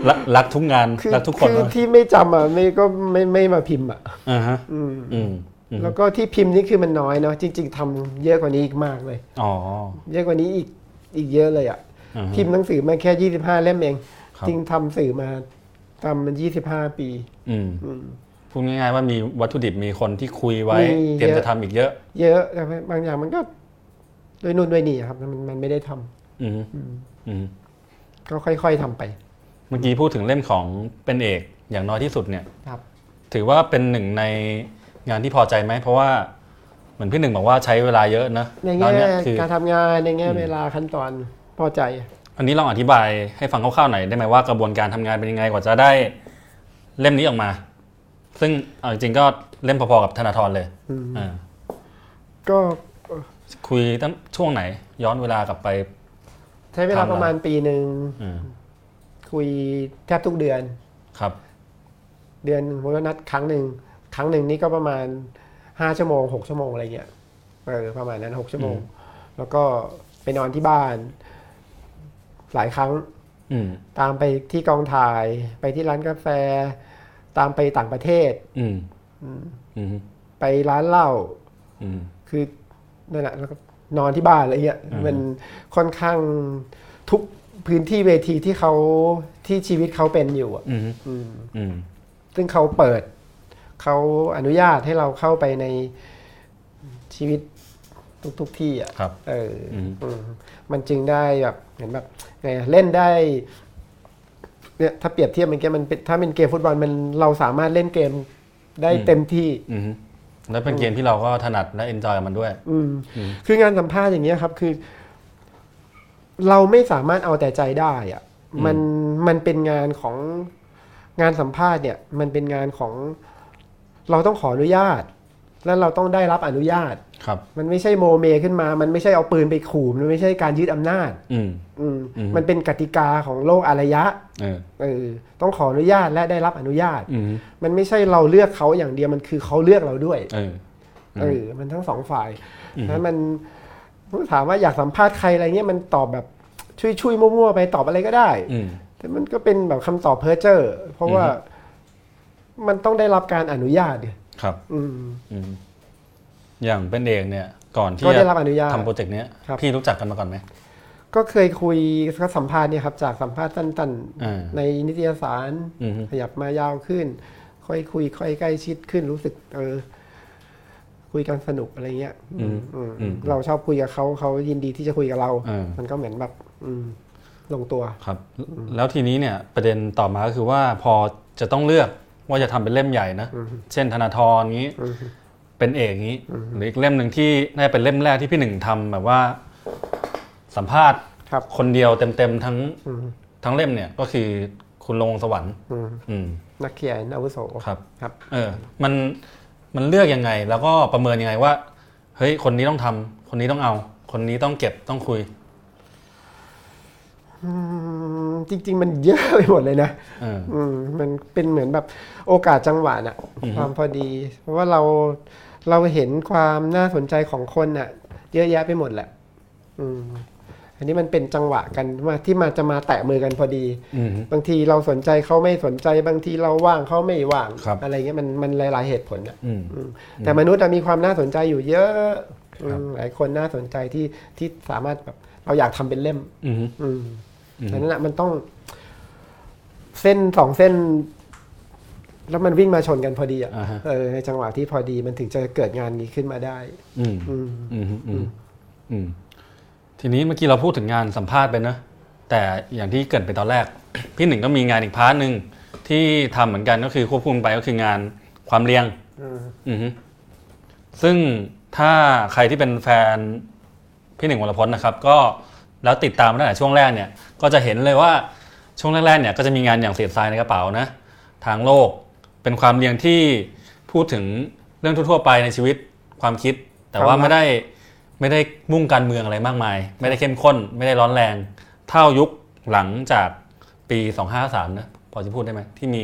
รักรักทุกงานคือรักทุกคนคือเลยที่ไม่จำอะไม่ก็ไม่ไม่มาพิมพ์อะอ่าฮะอืมอืมอืมแล้วก็ที่พิมพ์นี่คือมันน้อยเนาะจริง ๆทำเยอะกว่านี้อีกมากเลยอ๋อเยอะกว่านี้อีกอีกเยอะเลยอะอ่าฮะพิมพ์หนังสือมาแค่ยี่สิบห้าเล่มเองครับจริงทำสื่อมาทำมันยี่สิบห้าปีอืมอืมพูดง่ายๆว่ามีวัตถุดิบมีคนที่คุยไว้มีเตรียมเยอะจะทำอีกเยอะ เยอะแต่บางอย่างมันก็ ด้วยนู่นด้วยนี่ครับ มันมันไม่ได้ทำอืมอืมก็ค่อย ๆทำไป เมื่อกี้พูดถึงเล่มของเป็นเอกอย่างน้อยที่สุดเนี่ยครับ ถือว่าเป็นหนึ่งในงานที่พอใจไหมเพราะว่าเหมือนพี่หนึ่งบอกว่าใช้เวลาเยอะนะในตอนแง่เนี้ยคือการทำงานในแง่เวลาขั้นตอนพอใจ อันนี้ลองอธิบายให้ฟังคร่าวๆหน่อยได้ไหมว่ากระบวนการทำงานเป็นยังไงกว่าจะได้เล่มนี้ออกมา ซึ่งเอาจริงๆก็เล่มพอๆกับธนาธรเลยอืมอ่าก็ คุยตั้งช่วงไหน ย้อนเวลากลับไป ใช้เวลาทำอะไรประมาณปีหนึ่งอืมคุยแทบทุกเดือน ครับ เดือนผมก็นัดครั้งหนึ่งครั้งหนึ่งนี่ก็ประมาณห้าชั่วโมงหกชั่วโมงอะไรเงี้ยเออประมาณนั้นหกชั่วโมง แล้วก็ไปนอนที่บ้าน หลายครั้ง อืม ตามไปที่กองถ่าย ไปที่ร้านกาแฟ ตามไปต่างประเทศ อืม อืมไปร้านเหล้าอืม คือ นั่นแหละแล้วก็นอนที่บ้านอะไรเงี้ยอืมมันค่อนข้างทุกพื้นที่เวทีที่เขาที่ชีวิตเขาเป็นอยู่อะอืมอืมอืมซึ่งเขาเปิด เขาอนุญาตให้เราเข้าไปในชีวิตทุกๆทที่อะครับเอออมอืมมันจึงได้แบบเหมือนแบบไงอะเล่นได้เนี่ยถ้าเปรียบเทียบมันเกมมันเป็นถ้าเป็นเกมฟุตบอลมันเราสามารถเล่นเกมได้เต็มที่อืม แล้วเป็นเกมที่เราก็ถนัดและเอนจอยกับมันด้วยอืมอืมคืองานสัมภาษณ์อย่างเงี้ยครับ คือ เราไม่สามารถเอาแต่ใจได้อะ มันมันเป็นงานของงานสัมภาษณ์เนี่ย มันเป็นงานของ เราต้องขออนุญาต แล้วเราต้องได้รับอนุญาตครับ มันไม่ใช่โมเมขึ้นมา มันไม่ใช่เอาปืนไปขู่ มันไม่ใช่การยึดอำนาจอืมอืมอืมมันเป็นกติกาของโลกอารยะเออเออต้องขออนุญาตและได้รับอนุญาตอืมมันไม่ใช่เราเลือกเขาอย่างเดียว มันคือเขาเลือกเราด้วย เออเออมันทั้งสองฝ่ายอืมแล้วมันถามว่าอยากสัมภาษณ์ใครอะไรเงี้ยมันตอบแบบช่วยช่วยๆมั่วๆไปตอบอะไรก็ได้อืมแต่มันก็เป็นแบบคำตอบเพ้อเจ้อเพราะว่ามันต้องได้รับการอนุญาตดิ ครับ อืมอืมอย่างเป็นเอกเนี่ย ก่อนที่ก็ได้จะรับอนุญาต ทำโปรเจกต์เนี้ยครับ พี่รู้จักกันมาก่อนไหม ก็เคยคุยก็สัมภาษณ์เนี่ยครับ จากสัมภาษณ์สั้นอ่า ๆในนิตยสาร อืมขยับมายาวขึ้น ค่อยคุย ค่อยใกล้ชิดขึ้นรู้สึก เออ คุยกันสนุกอะไรเงี้ยอืมอืมอืมเราชอบคุยกับเขาเขายินดีที่จะคุยกับเรา เออ มันก็เหมือนแบบ อืม ลงตัว ครับ แล้วทีนี้เนี่ยประเด็นต่อมาก็คือว่าพอจะต้องเลือก ว่าจะทำเป็นเล่มใหญ่นะ เช่นธนาธรงี้อืมเป็นเอกงี้ หรืออีกเล่มหนึ่งที่น่าจะเป็นเล่มแรกที่พี่หนึ่งทำแบบว่า สัมภาษณ์ครับคนเดียวเต็มๆทั้งอืมทั้งเล่มเนี่ยก็คือคุณลงสวรรค์อืมอืมนักเขียนอาวุโสครับครับ เออ มันมันเลือกยังไง แล้วก็ประเมินยังไงว่า เฮ้ยคนนี้ต้องทำคนนี้ต้องเอา คนนี้ต้องเก็บต้องคุยอืม จริง ๆ มันเยอะไปหมดเลยนะเอออืมมันเป็นเหมือนแบบโอกาสจังหวะน่ะอือฮึความพอดี เพราะว่าเราเราเห็นความน่าสนใจของคนน่ะ เยอะแยะไปหมดแหละอืมอันนี้มันเป็นจังหวะกันว่าที่มาจะมาแตะมือกันพอดีอืมบางทีเราสนใจเขาไม่สนใจบางทีเราว่างเขาไม่ว่างครับอะไรเงี้ยมันมันหลาย ๆเหตุผลน่ะอืมอืมแต่มนุษย์อะมีความน่าสนใจอยู่เยอะอืมครับหลายคนน่าสนใจที่ที่สามารถแบบเราอยากทำเป็นเล่ม อื มอืมอืมดังนั้นอะมันต้องเส้นสองเส้น แล้วมันวิ่งมาชนกันพอดีอะอ่าฮะเออในจังหวะที่พอดีมันถึงจะเกิดงานนี้ขึ้นมาได้อืมอืมอืมอืมอืมทีนี้เมื่อกี้เราพูดถึงงานสัมภาษณ์ไปนะแต่อย่างที่เกริ่นไปตอนแรก พี่หนึ่งก็มีงานอีก part หนึ่งที่ทำเหมือนกันก็คือควบคุมไปก็คืองานความเรียงอืมอือฮึซึ่งถ้าใครที่เป็นแฟนพี่หนึ่งวรพจน์นะครับ ก็ แล้วติดตามมาตั้งแต่ช่วงแรกเนี่ยก็จะเห็นเลยว่าช่วงแรกๆเนี่ยก็จะมีงานอย่างเศษทรายในกระเป๋านะทางโลกเป็นความเรียงที่พูดถึงเรื่องทั่วๆไปในชีวิตความคิด แต่ว่าไม่ได้ไม่ได้มุ่งการเมืองอะไรมากมาย ไม่ได้เข้มข้น ไม่ได้ร้อนแรง เท่ายุคหลังจากปี 253นะพอจะพูดได้ไหมที่มี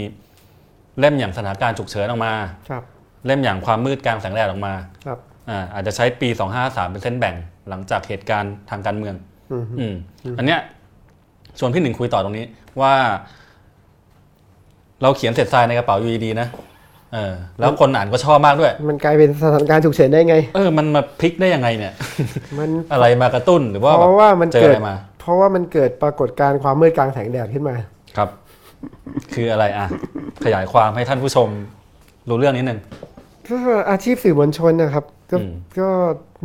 เล่มอย่างสถานการณ์ฉุกเฉินออกมาครับเล่มอย่างความมืดกลางแสงแดดออกมาครับอ่าอาจจะใช้ปี253เป็นเส้นแบ่งหลังจากเหตุการณ์ทางการเมือง อืมอืมอันเนี้ยชวนพี่หนึ่งคุยต่อตรงนี้ ว่า เราเขียนเสร็จทรายในกระเป๋า UED นะเออแล้วคนอ่านก็ชอบมากด้วย มันกลายเป็นสถานการณ์ฉุกเฉินได้ไง เออ มันมาพลิกได้ยังไงเนี่ย มันอะไรมากระตุ้นหรือว่าเพราะว่ามันเจอเกิอะดไรมา เพราะว่ามันเกิดปรากฏการณ์ความมืดกลางแสงแดดขึ้นมา ครับ คืออะไรอะ ขยายความให้ท่านผู้ชมรู้เรื่องนิดนึงก็อาชีพสื่อมวลชนนะครับ ก็อืมก็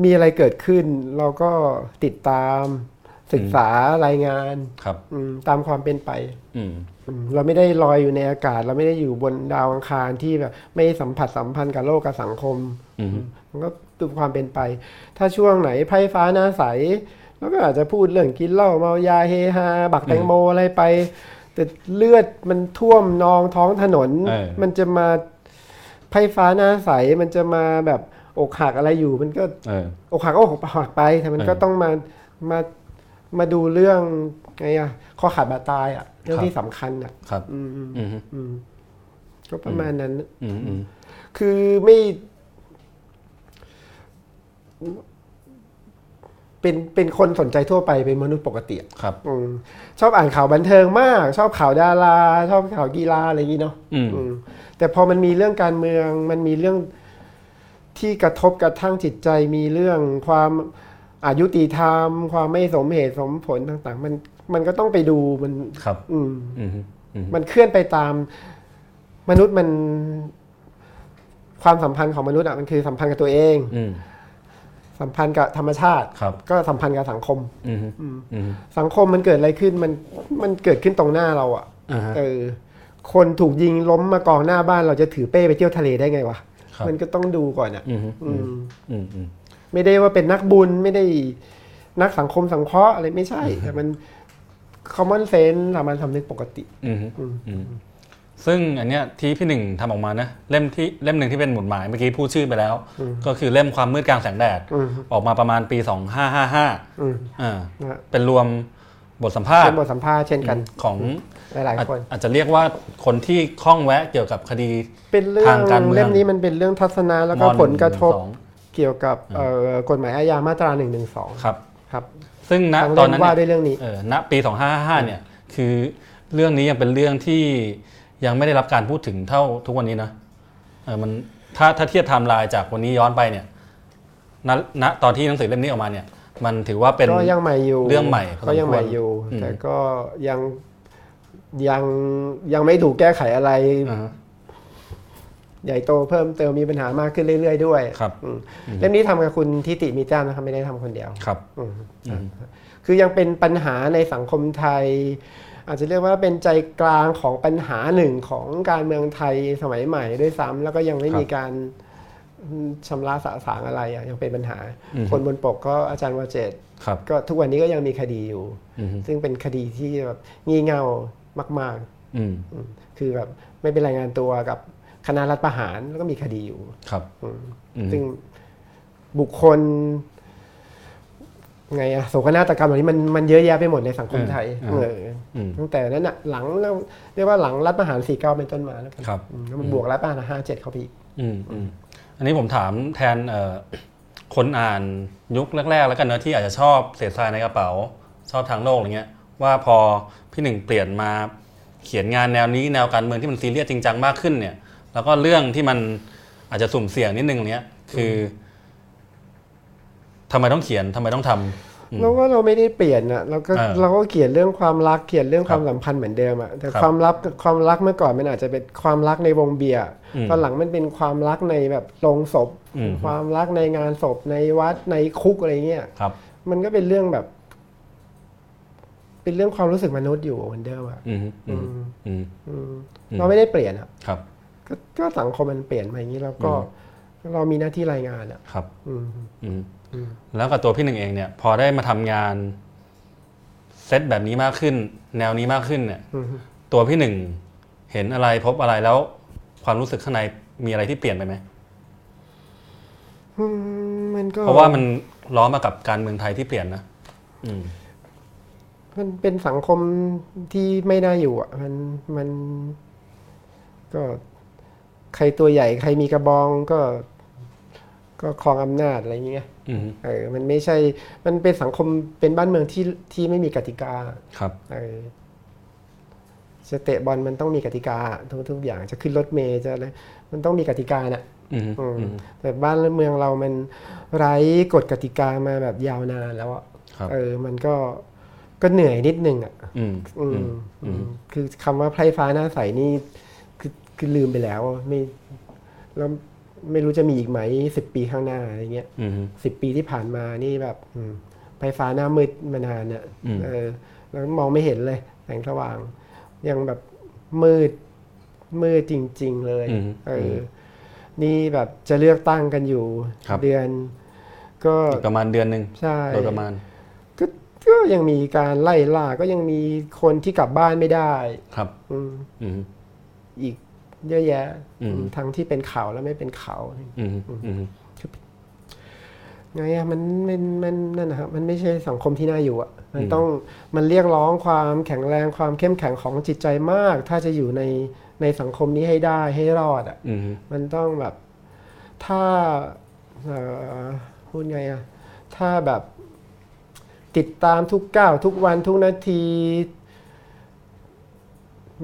มีอะไรเกิดขึ้น เราก็ติดตามศึกษารายงานครับอืมตามความเป็นไปอืมอืมเราไม่ได้ลอยอยู่ในอากาศ เราไม่ได้อยู่บนดาวอังคารที่แบบไม่สัมผัสสัมพันธ์กับโลกกับสังคมอืมมันก็ดูความเป็นไป ถ้าช่วงไหนไพ่ฟ้าหน้าใสเราก็อาจจะพูดเรื่องกินเหล้าเมายาเฮฮาบักแตงโมอะไรไป แต่เลือดมันท่วมนองท้องถนนเออมันจะมาไพ่ฟ้าหน้าใสมันจะมาแบบ อกหักอะไรอยู่มันก็เอออกหักก็อกหักไปแต่มันเออก็ต้องมามามาดูเรื่องไงอะข้อขาดบาดตายอะเรื่องครับที่สำคัญอะครับอืมอืมอืมก็ประมาณนั้นอืมอืมคือไม่เป็นเป็นคนสนใจทั่วไปเป็นมนุษย์ปกติอะครับอืมชอบอ่านข่าวบันเทิงมาก ชอบข่าวดารา ชอบข่าวกีฬาอะไรอย่างนี้เนาะอืมอืมแต่พอมันมีเรื่องการเมือง มันมีเรื่อง ที่กระทบกระทั่งจิตใจมีเรื่องความอายุติธรรม ความไม่สมเหตุสมผลต่าง ๆ มันมันก็ต้องไปดูมันครับ อืมอืมอืมมันเคลื่อนไปตามมนุษย์มัน ความสัมพันธ์ของมนุษย์อะมันคือสัมพันธ์กับตัวเองอืมสัมพันธ์กับธรรมชาติครับก็สัมพันธ์กับสังคมอืมอืมสังคมมันเกิดอะไรขึ้นมันมันเกิดขึ้นตรงหน้าเรา อะอ่าฮะเออคนถูกยิงล้มมากองหน้าบ้านเราจะถือเป้ไปเที่ยวทะเลได้ไงวะครับ มันก็ต้องดูก่อนอะอืมอือืมมอืมอืมไม่ได้ว่าเป็นนักบุญไม่ได้นักสังคมสังเคราะห์อะไรไม่ใช่ แต่มัน common sense สามัญสำนึกปกติอืมอืมอืมซึ่งอันเนี้ยที่พี่หนึ่งทำออกมานะเล่มที่เล่มหนึ่งที่เป็นหมุดหมายเมื่อกี้พูดชื่อไปแล้ว ก็คือเล่มความมืดกลางแสงแดดอืมออกมาประมาณปี 2555อืมอ่านะฮะเป็นรวมบทสัมภาษเป็นณ์บทสัมภาษณ์เช่นกันของ หลายอาจๆคนอาจจะเรียกว่าคนที่คล่องแวะเกี่ยวกับคดีเป็นเรื่อทางงการเมืองเล่มนี้มันเป็นเรื่องทัศนะแล้วก็มผลกระทบ112เกี่ยวกับเอ่อกฎหมายอาญามาตรา1นึครับครับ ซึ่งณทั้งตอเล่นมนั้นว่าเนี่ยด้วยเรื่องนี้เออณปี 2555เนี่ยคือเรื่องนี้ยังเป็นเรื่องที่ยังไม่ได้รับการพูดถึงเท่าทุกวันนี้นะเออมันถ้าถ้าเทียบไทม์ไลน์จากวันนี้ย้อนไปเนี่ยณณตอนที่หนังสือเล่มนี้ออกมาเนี่ย มันถือว่าเป็นก็ยังใหม่อยู่เรื่องใหม่พอสมควรก็ยังใหม่อยู่อืมแต่ก็ยัง ยังยังไม่ถูกแก้ไขอะไรอ่าฮะใหญ่โตเพิ่มเติมมีปัญหามากขึ้นเรื่อยๆด้วยครับอืมเล่มนี้ทำกับคุณทิติมีแจ้มนะครับไม่ได้ทำคนเดียวครับอืมอืมคือยังเป็นปัญหาในสังคมไทย อาจจะเรียกว่าเป็นใจกลางของปัญหาหนึ่งของการเมืองไทยสมัยใหม่ด้วยซ้ำแล้วก็ยังไม่มีการชำระสะสางอะไรอะยังเป็นปัญหา คนบนปกก็อาจารย์วาเจตครับก็ทุกวันนี้ก็ยังมีคดีอยู่อืมซึ่งเป็นคดีที่แบบงี่เง่า มากอืมๆอืมคือแบบไม่เป็นรายงานตัวกับคณะรัฐประหารแล้วก็มีคดีอยู่ ครับอืมอืมซึ่งบุคคล ไงอะโศกนาฏกรรมเหล่านี้มันมันเยอะแยะไปหมดในสังคมไทยเออเอออืมตั้งแต่นั้นอะหลังแล้วเรียกว่าหลังรัฐประหารสี่เก้าเป็นต้นมาแล้วกันครับอืมแล้วมันบวกรัฐประหารห้าเจ็ดเข้าไปอีกอืมอืมอันนี้ผมถามแทนเอ่อคนอ่านยุคแรกๆ แล้วกันเนอะที่อาจจะชอบเศษทรายในกระเป๋า ชอบทางโลกอะไรเงี้ยว่าพอ พี่หนึ่งเปลี่ยนมาเขียนงานแนวนี้แนวการเมืองที่มันซีเรียสจริงจังมากขึ้นเนี่ย แล้วก็เรื่องที่มันอาจจะสุ่มเสี่ยงนิดนึงเนี้ยคือทำไมต้องเขียนทำไมต้องทำอืมเราว่าเราไม่ได้เปลี่ยนอะเราก็เออเราก็เขียนเรื่องความรักเขียนเรื่องคครับวามสัมพันธ์เหมือนเดิมอะแต่ครับความรักความรักเมื่อก่อนมันอาจจะเป็นความรักในวงเบียร์อืมตอนหลังมันเป็นความรักในแบบโรงศพอืมความรักในงานศพในวัดในคุกอะไรเงี้ยครับมันก็เป็นเรื่องแบบ เป็นเรื่องความรู้สึกมนุษย์อยู่เหมือนเดิมอะอืมอืมอืมอืมอืมเราไม่ได้เปลี่ยนอะครับก็ก็สังคมมันเปลี่ยนมาอย่างนี้แล้วก็เรามีหน้าที่รายงานอะครับอืมอืมอืมแล้วกับตัวพี่หนึ่งเองเนี่ย พอได้มาทำงานเซตแบบนี้มากขึ้น แนวนี้มากขึ้นเนี่ยอืมตัวพี่หนึ่งเห็นอะไรพบอะไรแล้ว ความรู้สึกข้างในมีอะไรที่เปลี่ยนไปไหมอืมมันก็เพราะว่ามันล้อมากับการเมืองไทยที่เปลี่ยนนะอื มมันเป็นสังคมที่ไม่น่าอยู่อะมันมันก็ใครตัวใหญ่ใครมีกระบองก็ ก็ครองอำนาจอะไรอย่างเงี้ยอืมเออ มันไม่ใช่ มันเป็นสังคมเป็นบ้านเมืองที่ที่ไม่มีกติกา ครับเออจะเตะบอลมันต้องมีกติกาทุกทุกอย่างจะขึ้นรถเมย์จะอะไรมันต้องมีกติกาน่ะอืมอืมอืมแต่บ้านเมืองเรามันไร้กฎกติกามาแบบยาวนานแล้วอะครับเออ มันก็ ก็เหนื่อยนิดนึงอะอืมอือืมมอืมคือคำว่าไพร่ฟ้าหน้าใสนี่คือคือลืมไปแล้วอะไม่แล้วไม่รู้จะมีอีกไหมสิบปีข้างหน้าอะไรเงี้ยอืมสิบปีที่ผ่านมานี่แบบอืมไพร่ฟ้าหน้ามืดมานานเนี่ยอืมเออแล้วมองไม่เห็นเลย แสงสว่าง ยังแบบมืดมืดจริง ๆ เลยอืมเอออนี่แบบจะเลือกตั้งกันอยู่ครับเดือน ก็อีกประมาณเดือนหนึ่งใช่โดยประมาณ ก็ก็ยังมีการไล่ล่าก็ยังมีคนที่กลับบ้านไม่ได้ ครับ อืมอืมอีกเยอะแยะอืมทั้งที่เป็นข่าวและไม่เป็นข่าวอืมอืมไงอะมันมันมันนั่นนะครับมันไม่ใช่สังคมที่น่าอยู่อะมันต้องมันเรียกร้องความแข็งแรงความเข้มแข็งของจิตใจมาก ถ้าจะอยู่ในในสังคมนี้ให้ได้ให้รอดอะอืมมันต้องแบบ ถ้าเอ่อพูดไงอะถ้าแบบ ติดตามทุกก้าวทุกวันทุกนาที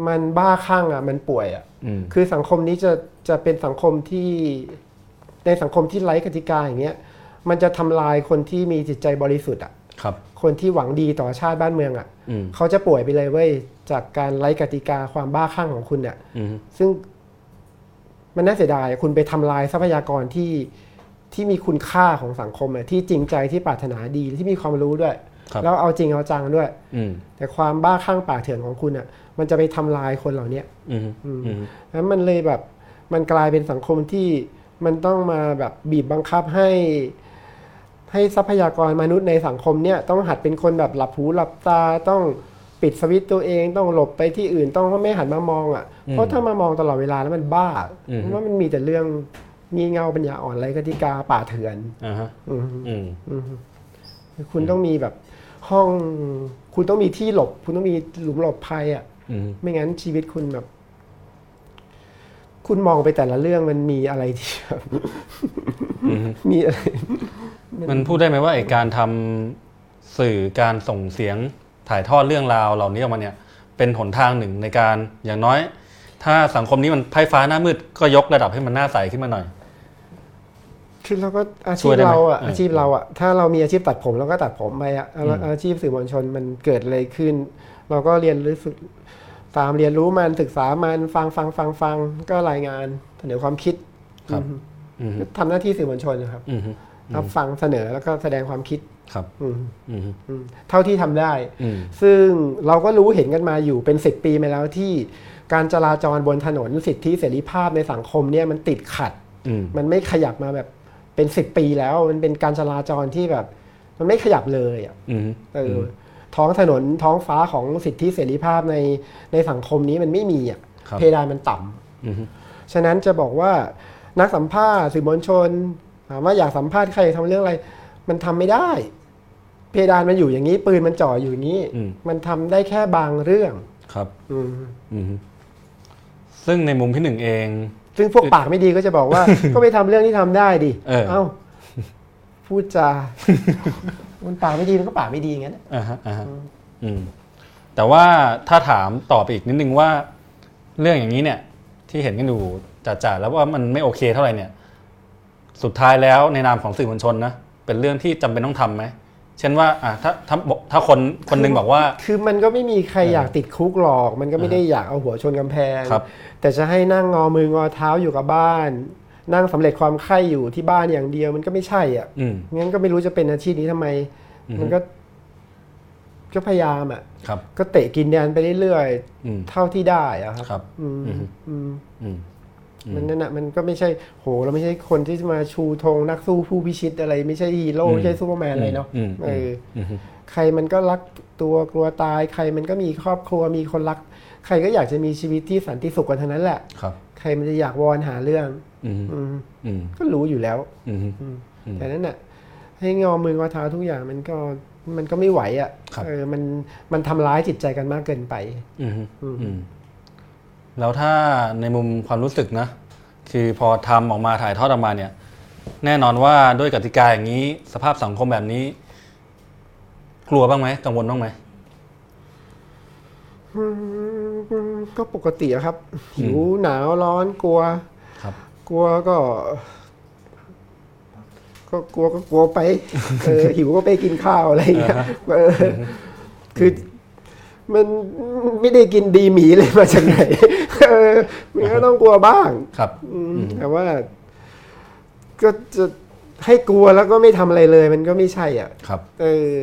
มันบ้าคลั่งอะมันป่วยอะอืมคือสังคมนี้จะจะเป็นสังคมที่ในสังคมที่ไร้กติกาอย่างเงี้ย มันจะทำลายคนที่มีจิตใจบริสุทธิ์อะครับ คนที่หวังดีต่อชาติบ้านเมืองอะอืมเขาจะป่วยไปเลยเว้ยจากการไร้กติกาความบ้าคลั่งของคุณเนี่ยอืมซึ่งมันน่าเสียดายคุณไปทำลายทรัพยากรที่ ที่มีคุณค่าของสังคมอะที่จริงใจที่ปรารถนาดีที่มีความรู้ด้วยครับแล้วเอาจริงเอาจังด้วยอืมแต่ความบ้าคลั่งป่าเถื่อนของคุณอะ มันจะไปทำลายคนเหล่าเนี้ยอืมอืมแล้วมันเลยแบบมันกลายเป็นสังคมที่มันต้องมาแบบบีบบังคับให้ ให้ทรัพยากรมนุษย์ในสังคมเนี่ยต้องหัดเป็นคนแบบหลับหูหลับตาต้องปิดสวิตช์ตัวเองต้องหลบไปที่อื่นต้องไม่หันมามองอะอืมเพราะถ้ามามองตลอดเวลาแล้วมันบ้าอืมเพราะว่ามันมีแต่เรื่อง มีเงาปัญญาอ่อนไรกติกาป่าเถื่อนอ่าฮะอืมอืมอืมคุณต้องมีแบบห้องคุณต้องมีที่หลบ คุณต้องมีหลุมหลบภัยอะอืมไม่งั้นชีวิตคุณแบบ คุณมองไปแต่ละเรื่องมันมีอะไรที่แบบอืมมีอะไร มันพูดได้ไหมว่าไอการทำสื่อการส่งเสียงถ่ายทอดเรื่องราวเหล่านี้ออกมาเนี่ย เป็นหนทางหนึ่งในการอย่างน้อย ถ้าสังคมนี้มันไพ่ฟ้าหน้ามืดก็ยกระดับให้มันหน้าใสขึ้นมาหน่อย คือเราก็อาช่ชีวยพได้ไหมเราอะเออออาชีพเราอะถ้าเรามีอาชีพตัดผมเราก็ตัดผมไปอะเอาอืมอาชีพสื่อมวลชนมันเกิดอะไรขึ้น เราก็เรียนรู้สึกตามเรียนรู้มันศึกษามันฟังฟังฟังฟังก็รายงานเสนอความคิดครับอืมอืมทำหน้าที่สื่อมวลชนนะครับอืมรับฟังเสนอแล้วก็แสดงความคิดครับอืมอืมอืมเท่าที่ทำได้อืมซึ่งเราก็รู้เห็นกันมาอยู่เป็นสิบปีมาแล้วที่การจราจรบนถนนสิทธิเสรีภาพในสังคมเนี่ยมันติดขัดอืมมันไม่ขยับมาแบบ เป็นสิบปีแล้วมันเป็นการจราจรที่แบบ มันไม่ขยับเลยอะอืมเอออท้องถนนท้องฟ้าของสิทธิเสรีภาพในในสังคมนี้มันไม่มีอะครับเพดานมันต่ำอืมฉะนั้นจะบอกว่านักสัมภาษณ์สื่อมวลชนถามว่าอยากสัมภาษณ์ใครทำเรื่องอะไร มันทำไม่ได้ เพดานมันอยู่อย่างนี้ ปืนมันจ่ออยู่อย่างนี้อืมมันทำได้แค่บางเรื่องครับ อืมอืมซึ่งในมุมพี่หนึ่งเอง ซึ่งพวกปากไม่ดีก็จะบอกว่า ก็ไปทำเรื่องที่ทำได้ดิเออเอ้าพูดจามันปากไม่ดีมันก็ปากไม่ดีอย่างนั้นน่ะอ่าฮะอ่าฮะอืมแต่ว่าถ้าถามต่อไปอีกนิดนึงว่า เรื่องอย่างนี้เนี่ย ที่เห็นกันอยู่จ่าๆแล้วว่ามันไม่โอเคเท่าไหร่เนี่ย สุดท้ายแล้วในนามของสื่อมวลชนนะเป็นเรื่องที่จำเป็นต้องทำไหม เช่นว่าอ่าถ้าถ้าถ้าคนคนหนึงบอกว่า คือมันก็ไม่มีใครอยากติดคุกหรอก มันก็ไม่ได้อยากเอาหัวชนกำแพง ครับ แต่จะให้นั่งงอมืองอเท้าอยู่กับบ้าน นั่งสำเร็จความไข้อยู่ที่บ้านอย่างเดียวมันก็ไม่ใช่อะอืม งั้นก็ไม่รู้จะเป็นอาชีพนี้ทำไม อือฮึ มันก็ก็พยายามอะ ครับ ก็เตะกินแดนไปเรื่อยอืม ๆ เท่าที่ได้อะครับ ครับ อืมอืม อืม อืมอื มมันนั่นแหะมันก็ไม่ใช่โหเราไม่ใช่คนที่จะมาชูธงนักสู้ผู้พิชิตอะไร ไม่ใช่ฮีโร่อืมไม่ใช่ซูเปอร์แมนอะไรเนาะอืมเอออืมใครมันก็รักตัวกลัวตาย ใครมันก็มีครอบครัวมีคนรัก ใครก็อยากจะมีชีวิตที่สันติสุขกันทั้งนั้นแหละครับ ใครมันจะอยากวอนหาเรื่องอืมอืมอืมก็รู้อยู่แล้วอืมอืมอืมแต่นั่นน่ะให้งอมืองอเท้าทุกอย่างมันก็มันก็ไม่ไหวอะ่ะครับเออมันมันทำร้ายจิตใจกันมากเกินไป อืมอืมอืม แล้วถ้าในมุมความรู้สึกนะ คือพอทำออกมาถ่ายทอดออกมาเนี่ย แน่นอนว่าด้วยกติกาอย่างนี้ สภาพสังคมแบบนี้ กลัวบ้างไหมกังวลบ้างไหมอืมก็ปกติอะครับ หิวหนาวร้อนกลัวครับ กลัวก็ ก็กลัวก็กลัวไปเออหิวก็ไปกินข้าวอะไรอย่างเงี้ยอ่าฮะเออคือ มันไม่ได้กินดีหมีเลยมาจากไหนเออมันก็ต้องกลัวบ้างครับอืมแต่ว่า ก็จะให้กลัวแล้วก็ไม่ทำอะไรเลย มันก็ไม่ใช่อะ ครับ เออ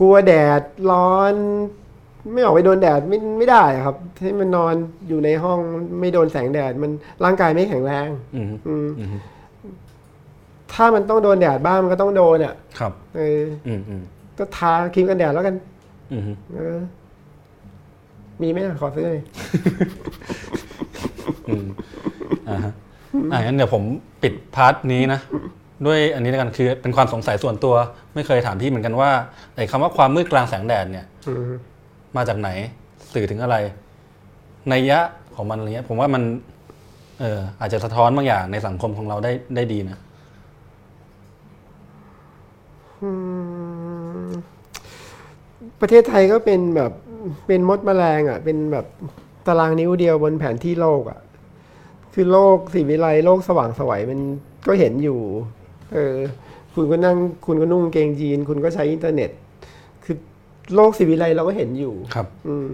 กลัวแดดร้อน ไม่ออกไปโดนแดดไม่ไม่ได้อะครับ ให้มันนอนอยู่ในห้องไม่โดนแสงแดด มันร่างกายไม่แข็งแรงอืมอืมอืมถ้ามันต้องโดนแดดบ้างมันก็ต้องโดนอะ ครับ เอออืมอืมก็ทาครีมกันแดดแล้วกัน อืมเออ มีไหมอะขอซื้อหน่อยอืมอ่าฮะอ่างั้นเดี๋ยวผมปิดพาร์ทนี้นะ ด้วยอันนี้แล้วกันคือเป็นความสงสัยส่วนตัว ไม่เคยถามพี่เหมือนกันว่าไอ้คำว่าความมืดกลางแสงแดดเนี่ยอืมมาจากไหนสื่อถึงอะไรในยยะของมันอะไรเงี้ย ผมว่ามัน เอออาจจะสะท้อนบางอย่างในสังคมของเราได้ได้ดีนะอืมประเทศไทยก็เป็นแบบ เป็นมดแมลงอะ เป็นแบบตารางนิ้วเดียวบนแผนที่โลกอะ คือโลกสีวิไลโลกสว่างไสวัยมันก็เห็นอยู่ เออ คุณก็นั่งคุณก็นุ่งกางเกงยีน คุณก็ใช้อินเทอร์เน็ต คือโลกสีวิไลเราก็เห็นอยู่ ครับ อืม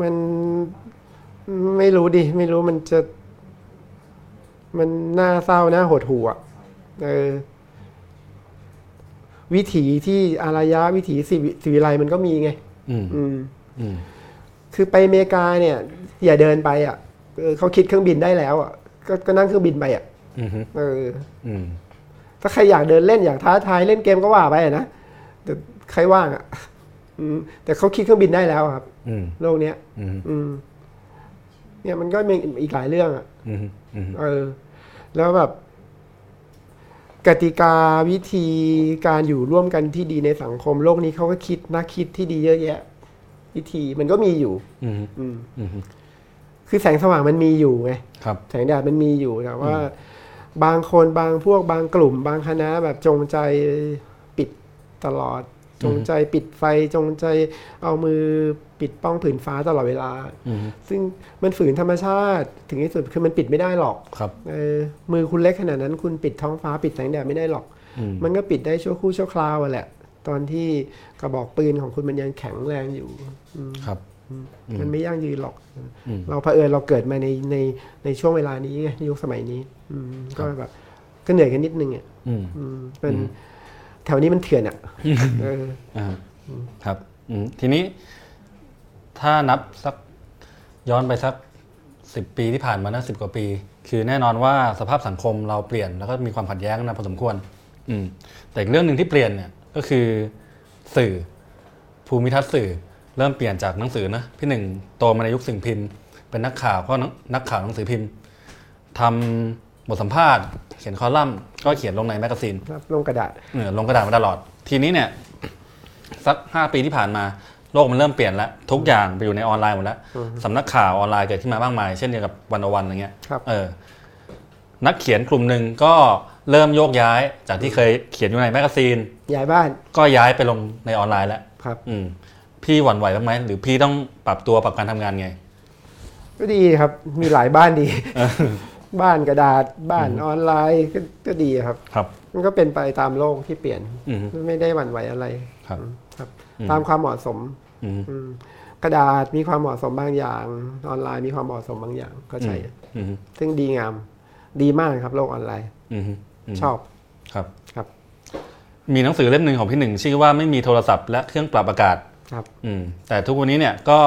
มันไม่รู้ดิ ไม่รู้มันจะ มันน่าเศร้าน่าหดหู่อะ เออ วิถีที่อารยะวิถีสิวิสิวิไลมันก็มีไง อืม อืม อืม คือไปอเมริกาเนี่ย อย่าเดินไปอะเออเขาคิดเครื่องบินได้แล้วอะก็ก็นั่งเครื่องบินไปอะอืมเออ อืม ถ้าใครอยากเดินเล่นอยากท้าทายเล่นเกมก็ว่าไปอะนะแต่ใครว่างอะอืมแต่เขาคิดเครื่องบินได้แล้วครับอืมโลกเนี้ยอืมอืมเนี่ยมันก็มีอีกหลายเรื่องอะอืมอืมเออ แล้วแบบ กติกาวิธีการอยู่ร่วมกันที่ดีในสังคมโลกนี้เขาก็คิดนักคิดที่ดีเยอะแยะ วิธีมันก็มีอยู่อืมอืมอืมคือแสงสว่างมันมีอยู่ไงครับแสงแดดมันมีอยู่แต่ว่า บางคนบางพวกบางกลุ่ม บางคณะแบบจงใจปิดตลอด จงใจปิดไฟจงใจเอามือ ปิดป้องผืนฟ้าตลอดเวลาอืมซึ่งมันฝืนธรรมชาติ ถึงที่สุดคือมันปิดไม่ได้หรอกครับเออมือคุณเล็กขนาดนั้น คุณปิดท้องฟ้าปิดแสงแดดไม่ได้หรอกอืมมันก็ปิดได้ชั่วครู่ชั่วคราวอะแหละ ตอนที่กระบอกปืนของคุณมันยังแข็งแรงอยู่ครับมันไม่ยั่งยืนหรอกอืมเราเผอิญเราเกิดมาในในในช่วงเวลานี้ไงในยุคสมัยนี้อืมก็แบบก็เหนื่อยกันนิดนึงอะอืมอืมเป็นแถวนี้มันเถื่อนอะเอออ่าครับอืมทีนี้ ถ้านับสักย้อนไปสักสิบปีที่ผ่านมานะสิบกว่าปี คือแน่นอนว่าสภาพสังคมเราเปลี่ยนแล้วก็มีความขัดแย้งนะพอสมควร อืม แต่อีกเรื่องหนึ่งที่เปลี่ยนเนี่ยก็คือสื่อภูมิทัศน์สื่อเริ่มเปลี่ยนจากหนังสือนะพี่หนึ่งโตมาในยุคสิ่งพิมพ์ เป็นนักข่าวก็นักนักข่าวหนังสือพิมพ์ทำบทสัมภาษณ์ เขียนคอลัมน์ก็เขียนลงใน magazine รับลงกระดาษเออลงกระดาษมาตลอด ทีนี้เนี่ยสักห้าปีที่ผ่านมา โลกมันเริ่มเปลี่ยนแล้วทุกอย่างไปอยู่ในออนไลน์หมดแล้วสำนักข่าวออนไลน์เกิดขึ้นมามากมาย เช่นเดียวกับ One-O-One อะไรเงี้ยครับเออนักเขียนกลุ่มหนึ่งก็เริ่มโยกย้ายจากที่เคยเขียนอยู่ใน magazine ย้ายบ้าน ก็ย้ายไปลงในออนไลน์แล้วครับ อืมพี่หวั่นไหวบ้างไหมหรือพี่ต้องปรับตัวปรับการทำงานไง ก็ดีครับ มีหลายบ้านดี บ้านกระดาษบ้านออนไลน์ก็ก็ดีครับ ครับมันก็เป็นไปตามโลกที่เปลี่ยนอืมไม่ได้หวั่นไหวอะไรครับ ครับอืมตามความเหมาะสมอืมอืม กระดาษมีความเหมาะสมบางอย่าง ออนไลน์มีความเหมาะสมบางอย่างก็ใช้อืมซึ่งดีงาม ดีมากครับโลกออนไลน์อืมมชอบครับครับ มีหนังสือเล่มหนึ่งของพี่หนึ่งชื่อว่าไม่มีโทรศัพท์และเครื่องปรับอากาศครับอืมแต่ทุกวันนี้เนี่ยก็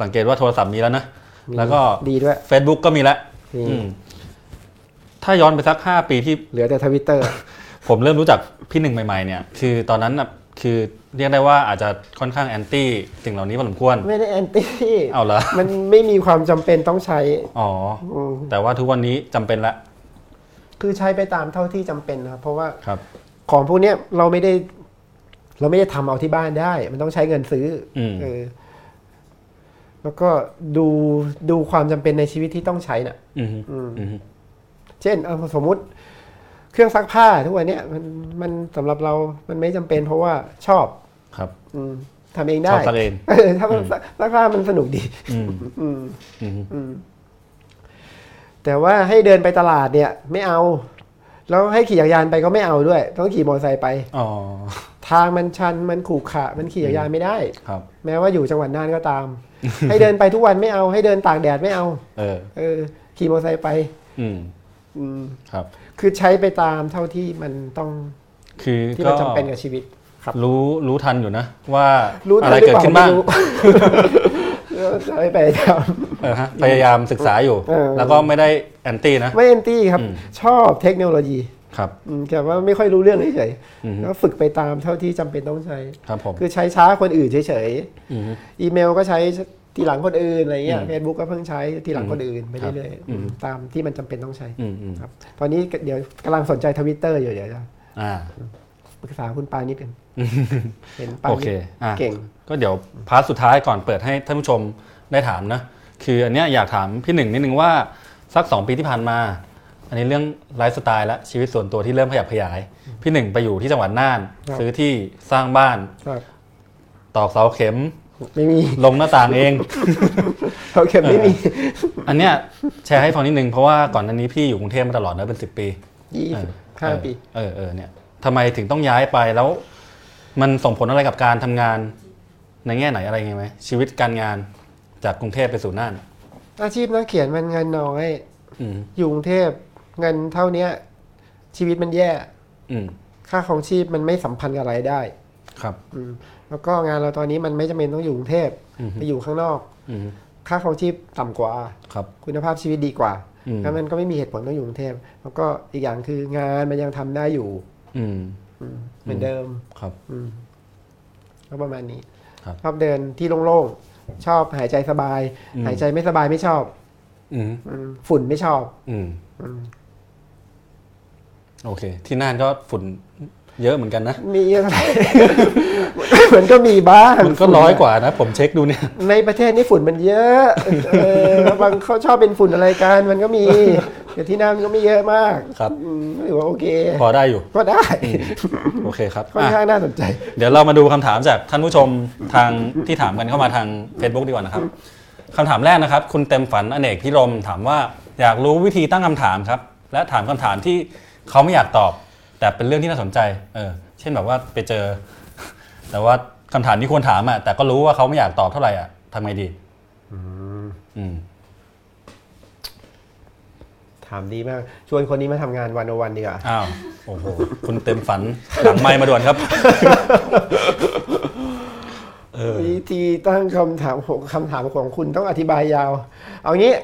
สังเกตว่าโทรศัพท์มีแล้วนะมีแล้วก็ดีด้วย Facebook ก็มีแล้วนี่อืมถ้าย้อนไปสักห้าปีที่เหลือแต่ทวิตเตอร์ผมเริ่มรู้จักพี่หนึ่งใหม่ๆเนี่ย คือตอนนั้นน่ะ คือเรียกได้ว่าอาจจะค่อนข้างแอนตี้สิ่งเหล่านี้พอสมควร ไม่ได้แอนตี้เอาละมันไม่มีความจำเป็นต้องใช้ อ๋ออืมแต่ว่าทุกวันนี้จำเป็นละ คือใช้ไปตามเท่าที่จำเป็นนะครับเพราะว่าครับ ของพวกเนี้ยเราไม่ได้ เราไม่ได้ทำเอาที่บ้านได้ มันต้องใช้เงินซื้ออมเออแล้วก็ดูดูความจำเป็นในชีวิตที่ต้องใช้น่ะ อืมอืมอืมเช่นเอาสมมุติ เครื่องซักผ้าทุกวันเนี้ยมันมันสำหรับเรา มันไม่จำเป็นเพราะว่าชอบครับ อืมทำเองชได้อบสักเอง เออถ้ามันซักซักผ้ามันสนุกดี อืมอืม อืมอืมแต่ว่าให้เดินไปตลาดเนี่ย ไม่เอา แล้วให้ขี่จักรยานไปก็ไม่เอาด้วย ต้องขี่มอเตอร์ไซค์ไป อ๋อทางมันชันมันขรุขระมันขี่จักรยานไม่ได้ ครับ แม้ว่าอยู่จังหวัดน่านก็ตาม ให้เดินไปทุกวันไม่เอา ให้เดินตากแดดไม่เอา เออ เออขี่มอเตอร์ไซค์ไป อืมอืม ครับ คือใช้ไปตามเท่าที่มันต้องคือที่ก็มันจำเป็นกับชีวิตครับรู้รู้ทันอยู่นะ ว่ารู้อะไรหรืเกิดปล่ขึ้นบ้างไม่รู้ใช้ไปทเออฮะพยายามศึกษาอยู่เออแล้วก็ไม่ได้ anti นะำไม่ anti ครับอืมชอบเทคโนโลยีครับอืมแต่ว่าไม่ค่อยรู้เรื่องเฉยอืมๆแล้วฝึกไปตามเท่าที่จำเป็นต้องใช้ครับผมคือใช้ช้าคนอื่นเฉยอืมๆอีเมลก็ใช้ ทีหลังคนอื่นอะไรเงี้ยอืมเฟซบุ๊กก็เพิ่งใช้ทีหลังคนอื่นไปครับเรื่อยอืมๆตามที่มันจำเป็นต้องใช้อืมอืมครับตอนนี้เดี๋ยวกำลังสนใจทวิตเตอร์อยู่เดี๋ยวจะอ่าปรึกษาคุณปานิดกันเห็นปาโอนิเคดอ่าเก่ง ก็เดี๋ยว part สุดท้ายก่อนเปิดให้ท่านผู้ชมได้ถามนะ คืออันเนี้ยอยากถามพี่หนึ่งนิดนึงว่าสักสองปีที่ผ่านมา อันนี้เรื่องไลฟ์สไตล์และชีวิตส่วนตัวที่เริ่มขยับขยาย พี่หนึ่งไปอยู่ที่จังหวัดน่านครับซื้อที่สร้างบ้านครับตอกเสาเข็ม ไม่มี ลงหน้าต่างเองเขาเข็มไม่มี อันเนี้ยแชร์ให้ฟังนิดนึง เพราะว่าก่อนหน้านี้พี่อยู่กรุงเทพมาตลอดนะเป็นสิบปียี่เอสิอบห้าเออปี เออเออเนี่ยทำไมถึงต้องย้ายไปแล้ว มันส่งผลอะไรกับการทำงาน ในแง่ไหนอะไรไงไหมชีวิตการงานจากกรุงเทพไปสู่น่านอาชีพนักเขียนมันเงินน้อยอืมอยู่กรุงเทพเงินเท่าเนี้ย ชีวิตมันแย่ อืมค่าของชีพมันไม่สัมพันธ์กับรายได้ ครับอืม แล้วก็งานเราตอนนี้มันไม่จำเป็นต้องอยู่กรุงเทพอืมไปอยู่ข้างนอกอืมค่าของชีพต่ำกว่าครับคุณภาพชีวิตดีกว่าอืมงั้นมันก็ไม่มีเหตุผลต้องอยู่กรุงเทพแล้วก็อีกอย่างคืองานมันยังทำได้อยู่ อืมอืมเหมือนเดิมครับอืมก็ประมาณนี้ครับชอบเดินที่โล่งๆชอบหายใจสบายอืมหายใจไม่สบายไม่ชอบอืมอืมฝุ่นไม่ชอบอืมอืมโอเค ที่น่านก็ฝุ่นเยอะเหมือนกันนะ มีอะไรเห มือนก็มีบ้างมันก็ร้อยกว่านะ ผมเช็คดูเนี่ย ในประเทศนี้ฝุ่นมันเยอะเออบางเขาชอบเป็นฝุ่นอะไรกันมันก็มีแต่ที่นั่นมันก็ไม่เยอะมากครับอืมถือว่าโอเค พอได้อยู่ก็ได้ โอเคครับค่อนอะข้างน่าสนใจ เดี๋ยวเรามาดูคำถามจากท่านผู้ชมทางที่ถามกันเข้ามาทาง Facebook ดีกว่านะครับคำถามแรกนะครับ คุณเต็มฝันอเนกพิรมถามว่าอยากรู้วิธีตั้งคำถามครับ และถามคำถามที่เขาไม่อยากตอบ แต่เป็นเรื่องที่น่าสนใจเออเช่นแบบว่าไปเจอ แต่ว่าคำถามที่ควรถามอะแต่ก็รู้ว่าเขาไม่อยากตอบเท่าไหร่อะทำไงดี อืมถามดีมาก ชวนคนนี้มาทำงาน One-O-One ดีกว่าอ้าวโอ้โหคุณเต็มฝันหลังไมค์มาด่วนครับเออวิธีตั้งคำถามของคำถามของคุณต้องอธิบายยาว เอางี้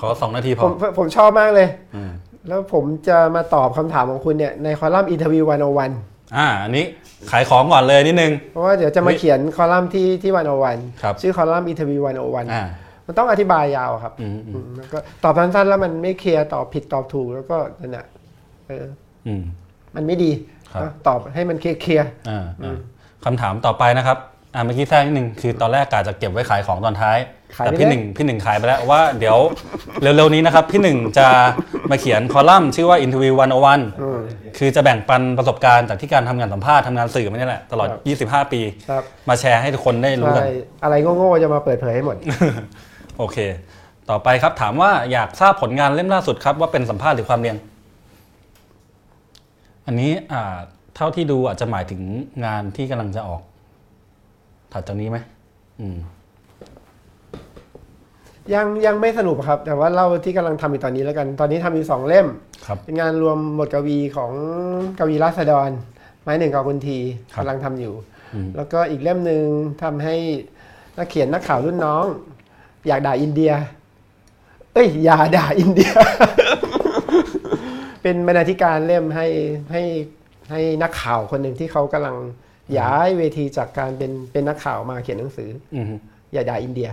ขอสองนาทีพผอมผมชอบมากเลยอืมแล้วผมจะมาตอบคำถามของคุณเนี่ยในคอลัมน์ Interview One-O-One อ่าอันนี้ขายของก่อนเลยนิดนึง เพราะว่าเดี๋ยวจะมาเฮ้ยเขียนคอลัมน์ที่ที่ One-O-One ครับชื่อคอลัมน์ Interview One-O-One อ่ามันต้องอธิบายยาวครับอืมอืมอืมแล้วก็ตอบสั้นๆแล้วมันไม่เคลียร์ตอบผิดตอบถูกแล้วก็นั่นแหละเอออืมมันไม่ดีครับนะตอบให้มันเคลียร์อ่าอ่าคำถามต่อไปนะครับ อ่าเมื่อกี้แทรกนิดนึงคือตอนแรกกาจะเก็บไว้ขายของตอนท้ายๆแต่พี่หยนึ่งขายไปเลย พี่หนึ่งขายไปแล้วว่าเดี๋ยวเร็วๆนี้นะครับ พี่หนึ่งจะมาเขียนคอลัมน์ชื่อว่า Interview 101อืมคือจะแบ่งปันประสบการณ์จากที่การทำงานสัมภาษณ์ทำงานสื่อมาเนี่ยแหละ ตลอดครับ25 ปีครับมาแชร์ให้ทุกคนได้รู้กันใช่อะไรโง่ๆจะมาเปิดเผยให้หมด โอเค ต่อไปครับถามว่าอยากทราบผลงานเล่มล่าสุดครับ ว่าเป็นสัมภาษณ์หรือความเรียน อันนี้อ่าเท่าที่ดูอาจจะหมายถึงงานที่กำลังจะออก ถัดจากนี้ไหมอืมยังยังไม่สรุปครับ แต่ว่าเล่าที่กำลังทำอยู่ตอนนี้แล้วกัน ตอนนี้ทำอยู่สองเล่มครับเป็นงานรวมบทกวีของกวีราษฎร ไม้หนึ่งกับคุณทีครับกำลังทำอยู่อืมแล้วก็อีกเล่มหนึ่งทำให้นักเขียนนักข่าวรุ่นน้อง อยากด่าอินเดีย เอ้ยอย่าด่าอินเดีย เป็นบรรณาธิการเล่มให้ให้ให้นักข่าวคนหนึ่งที่เขากำลัง ย้ายเวทีจากการเป็นเป็นนักข่าวมาเขียนหนังสืออืมอย่าด่าอินเดีย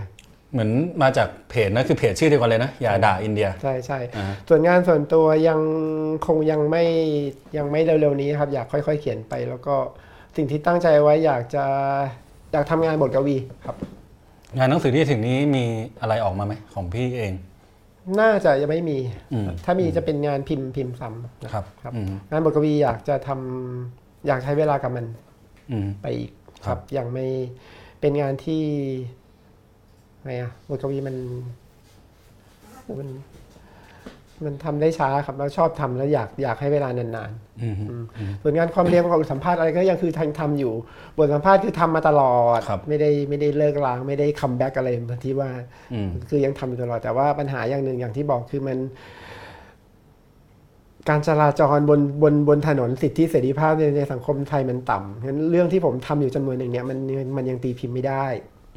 เหมือนมาจากเพจนะคือเพจชื่อเดียวกันเลยนะอย่าด่าอินเดีย ใช่ใช่อ่าส่วนงานส่วนตัวยังคงยังไม่ยังไม่เร็วๆนี้ครับ อยากค่อย ๆ เขียนไป แล้วก็สิ่งที่ตั้งใจไว้อยากจะอยากทำงานบทกวีครับ งานหนังสือที่ถึงนี้มีอะไรออกมาไหมของพี่เองน่าจะยังไม่มีอืมถ้ามีจะเป็นงานพิมพ์พิมพ์ซ้ำนะครับครับอืมงานบทกวีอยากจะทำอยากใช้เวลากับมันอืม ไปอีกครัรับยังไม่เป็นงานที่ไงอะบทกวีมันมันมันทำได้ช้าครับแล้วชอบทำแล้วอยากอยากให้เวลานานอืมๆส่วนงานความเรียนของสัมภาษณ์อะไรก็ยังคือทำทำอยู่ บทสัมภาษณ์คือทำมาตลอดครับไม่ได้ไม่ได้เลิกล้างไม่ได้ comeback อะไรบางทีว่าอืมคือยังทำอยู่ตลอดแต่ว่าปัญหาอย่างหนึ่งอย่างที่บอกคือมัน การจราจรบนบนบนถนนสิทธิเสรีภาพในในสังคมไทยมันต่ำงั้นเรื่องที่ผมทำอยู่จำนวนหนึ่งเนี่ยมันมันยังตีพิมพ์ไม่ได้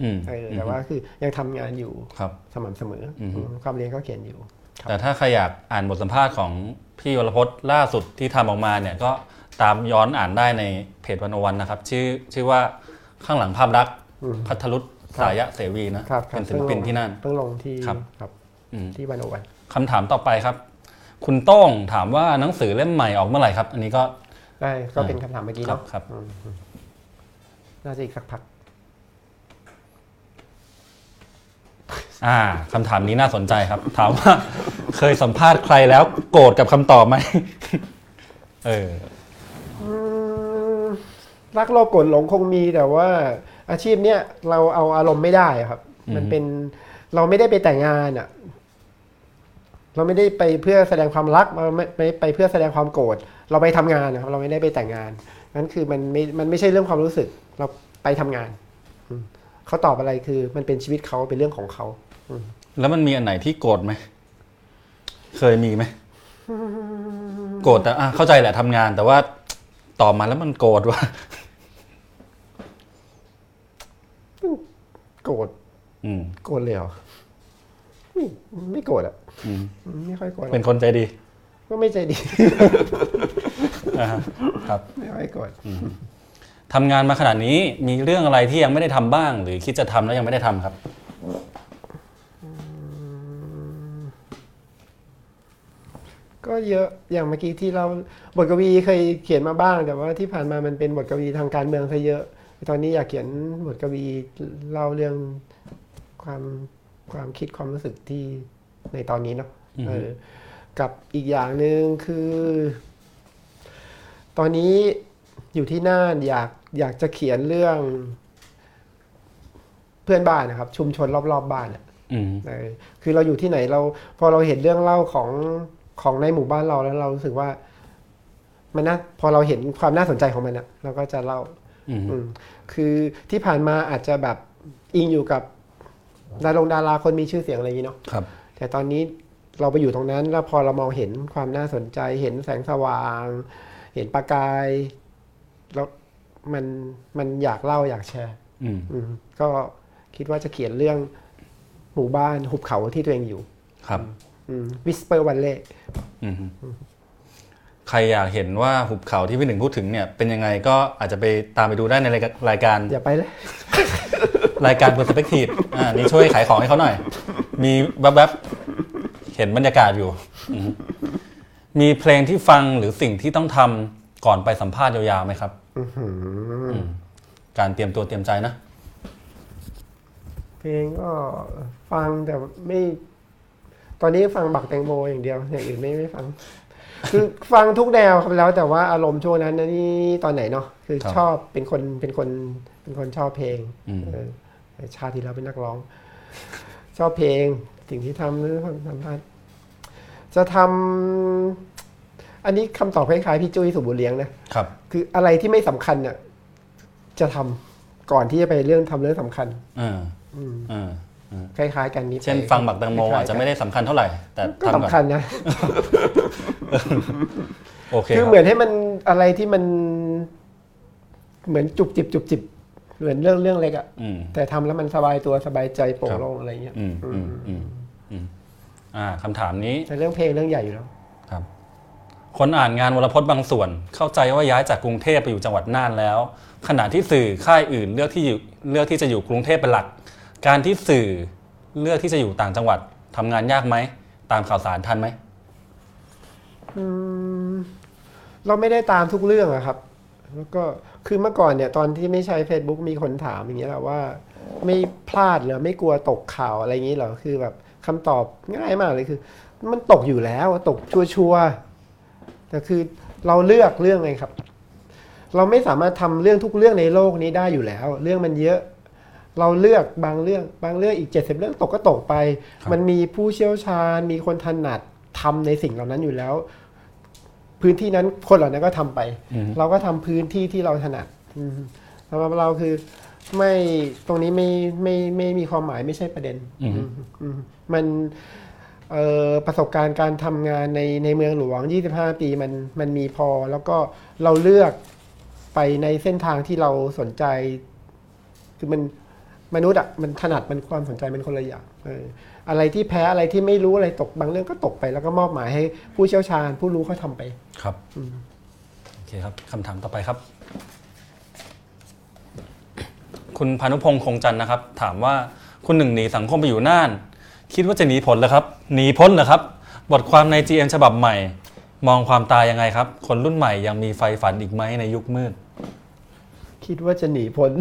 อืมเออแต่ว่าคือยังทำงานอยู่ครับสม่ำเสมออมความเรียนก็เขียนอยู่ครับแต่ถ้าใครอยากอ่านบทสัมภาษณ์ของพี่วรพจน์ล่าสุดที่ทำออกมาเนี่ยก็ตามย้อนอ่านได้ในเพจวันอวันนะครับ ชื่อชื่อว่าข้างหลังภาพรักพัทรุษสายะเสวีนะครับครับเป็นศิลปินที่นั่นเพิ่งลงที่ครับครับอืมที่วันโอวันคำถามต่อไปครับ คุณโต้งถามว่าหนังสือเล่มใหม่ออกเมื่อไหร่ครับ อันนี้ก็ได้ก็เป็นคำถามเมื่อกี้ครับเนาะครับอืมน่าจะอีกสักพัก อ่าคำถามนี้น่าสนใจครับ ถามว่า เคยสัมภาษณ์ใครแล้ว โกรธกับคำตอบไหมเอออืมรักโลภโกรธหลงคงมีแต่ว่าอาชีพเนี้ยเราเอาอารมณ์ไม่ได้อะครับอืมมันเป็นเราไม่ได้ไปแต่งงานอะ เราไม่ได้ไปเพื่อแสดงความรักเราไม่ไม่ไปเพื่อแสดงความโกรธเราไปทำงานนะครับเราไม่ได้ไปแต่งงานนั่นคือมันไม่มันไม่ใช่เรื่องความรู้สึก เราไปทำงานอืมเขาตอบอะไรคือมันเป็นชีวิตเขาเป็นเรื่องของเขาแล้วมันมีอันไหนที่โกรธไหมเคยมีไหมโกรธแต่อะเข้าใจแหละทำงาน แต่ว่าตอบมาแล้วมันโกรธว่ะโกรธอืมโกรธเลยเหรอไม่ไม่โกรธอะอืม ไม่ค่อยโกรธหรอกเป็นคนใจดี ก็ไม่ใจดีอ่าฮะครับไม่ค่อยโกรธทำงานมาขนาดนี้มีเรื่องอะไรที่ยังไม่ได้ทำบ้าง หรือคิดจะทำแล้วยังไม่ได้ทำครับก็เยอะอย่างเมื่อกี้ที่เราบทกวีเคยเขียนมาบ้าง แต่ว่าที่ผ่านมามันเป็นบทกวีทางการเมืองซะเยอะ ตอนนี้อยากเขียนบทกวีเล่าเรื่องความความคิดความรู้สึกที่ ในตอนนี้เนาะอือฮึเออกับอีกอย่างหนึ่งคือ ตอนนี้อยู่ที่น่านอยากอยากจะเขียนเรื่อง เพื่อนบ้านนะครับ ชุมชนรอบๆบบ้านอะอืมเออคือเราอยู่ที่ไหนเรา พอเราเห็นเรื่องเล่าของของในหมู่บ้านเราแล้วเรารู้สึกว่า มันน่าพอเราเห็นความน่าสนใจของมันอะเราก็จะเล่าอืมอืมคือที่ผ่านมาอาจจะแบบอิงอยู่กับดารงดาราคนมีชื่อเสียงอะไรอย่างนี้เนาะครับ แต่ตอนนี้เราไปอยู่ตรงนั้น แล้วพอเรามองเห็นความน่าสนใจ เห็นแสงสว่าง เห็นประกายแล้วมันมันอยากเล่าอยากแชร์อืมอืมก็คิดว่าจะเขียนเรื่องหมู่บ้านหุบเขาที่ตัวเองอยู่ ครับวิสเปอร์วันเล่อืมใครอยากเห็นว่าหุบเขาที่พี่หนึ่งพูดถึงเนี่ย เป็นยังไงก็อาจจะไปตามไปดูได้ในรายการรายการอย่าไปเลย รายการ Perspective อ่านี่ช่วยขายของให้เขาหน่อย มีแวบๆเห็นบรรยากาศอยู่อืมมีเพลงที่ฟังหรือสิ่งที่ต้องทำก่อนไปสัมภาษณ์ยาวๆไหมครับมการเตรียมตัวเตรียมใจนะ เพลงก็ฟังแต่ไม่ ตอนนี้ฟังบักแตงโมอย่างเดียวอย่างอื่นไม่ไม่ฟัง คือฟังทุกแนวครับแล้วแต่ว่าอารมณ์ช่วงนั้นนะนี่ตอนไหนเนาะคือครับชอบเป็นคนเป็นคนเป็นคนชอบเพลงอืมเออชาติที่แล้วเป็นนักร้อง ชอบเพลงสิ่งที่ทำหรือทำพลาดจะทำอันนี้คำตอบคล้ายๆพี่จุ้ยสุบุญเลี้ยงนะครับ คืออะไรที่ไม่สำคัญเนี่ยจะทำก่อนที่จะไปเรื่องทำเรื่องสำคัญอ่าอ่าคล้ายๆ กันนี้เช่นฟังบักแตงโมอาจจะไม่ได้สำคัญเท่าไหร่ แต่ก็ทำก่สำอนคัญนะโอเคคือครับเหมือนให้มันอะไรที่มัน เหมือนจุบจิบจุบจิบ เหมือนเรื่องเรื่องเล็กอะอืมแต่ทำแล้วมันสบายตัวสบายใจโปร่งโล่งอะไรเงี้ยอืมอืมอืมอืมอ่าคำถามนี้แต่เรื่องเพลงเรื่องใหญ่อยู่แล้วครับ คนอ่านงานวรพจน์บางส่วน เข้าใจว่าย้ายจากกรุงเทพไปอยู่จังหวัดน่านแล้ว ขณะที่สื่อค่ายอื่นเลือกที่อยู่เลือกที่จะอยู่กรุงเทพเป็นหลัก การที่สื่อเลือกที่จะอยู่ต่างจังหวัดทำงานยากไหมตามข่าวสารทันไหมเราไม่ได้ตามทุกเรื่องอะครับ แล้วก็ คือเมื่อก่อนเนี่ยตอนที่ไม่ใช้ Facebook มีคนถามอย่างเงี้ยแหละว่า ไม่พลาดเหรอไม่กลัวตกข่าวอะไรอย่างงี้เหรอคือแบบคำตอบง่ายมากเลยคือ มันตกอยู่แล้วตกชัวร์ๆแต่คือเราเลือกเรื่องไงครับ เราไม่สามารถทำเรื่องทุกเรื่องในโลกนี้ได้อยู่แล้ว เรื่องมันเยอะ เราเลือกบางเรื่องบางเรื่องอีกเจ็ดสิบเรื่องตกก็ตกไปครับมันมีผู้เชี่ยวชาญ มีคนถนัดทำในสิ่งเหล่านั้นอยู่แล้ว พื้นที่นั้นคนเหล่านั้นก็ทำไปอืมเราก็ทำพื้นที่ที่เราถนัดอืมสำหรับเราคือไม่ตรงนี้ไม่ไม่ไม่มีความหมายไม่ใช่ประเด็นอืมอืมอืมมันเอ่อประสบการณ์การทำงานในในเมืองหลวง 25 ปีมันมันมีพอ แล้วก็เราเลือกไปในเส้นทางที่เราสนใจ คือมันมนุษย์อะมันถนัดมันความสนใจมันคนละอย่างเอออะไรที่แพ้อะไรที่ไม่รู้อะไรตกบางเรื่องก็ตกไป แล้วก็มอบหมายให้ผู้เชี่ยวชาญ ผู้รู้เขาทำไป ครับโอเคครับคำถามต่อไปครับ คุณพานุพงษ์คงจันทร์นะครับ ถามว่าคุณหนึ่งหนีสังคมไปอยู่น่าน คิดว่าจะหนีผลเหรอครับ หนีพ้นเหรอครับ บทความใน GM ฉบับใหม่ มองความตายยังไงครับ คนรุ่นใหม่ยังมีไฟฝันอีกไหมในยุคมืด คิดว่าจะหนีพ้น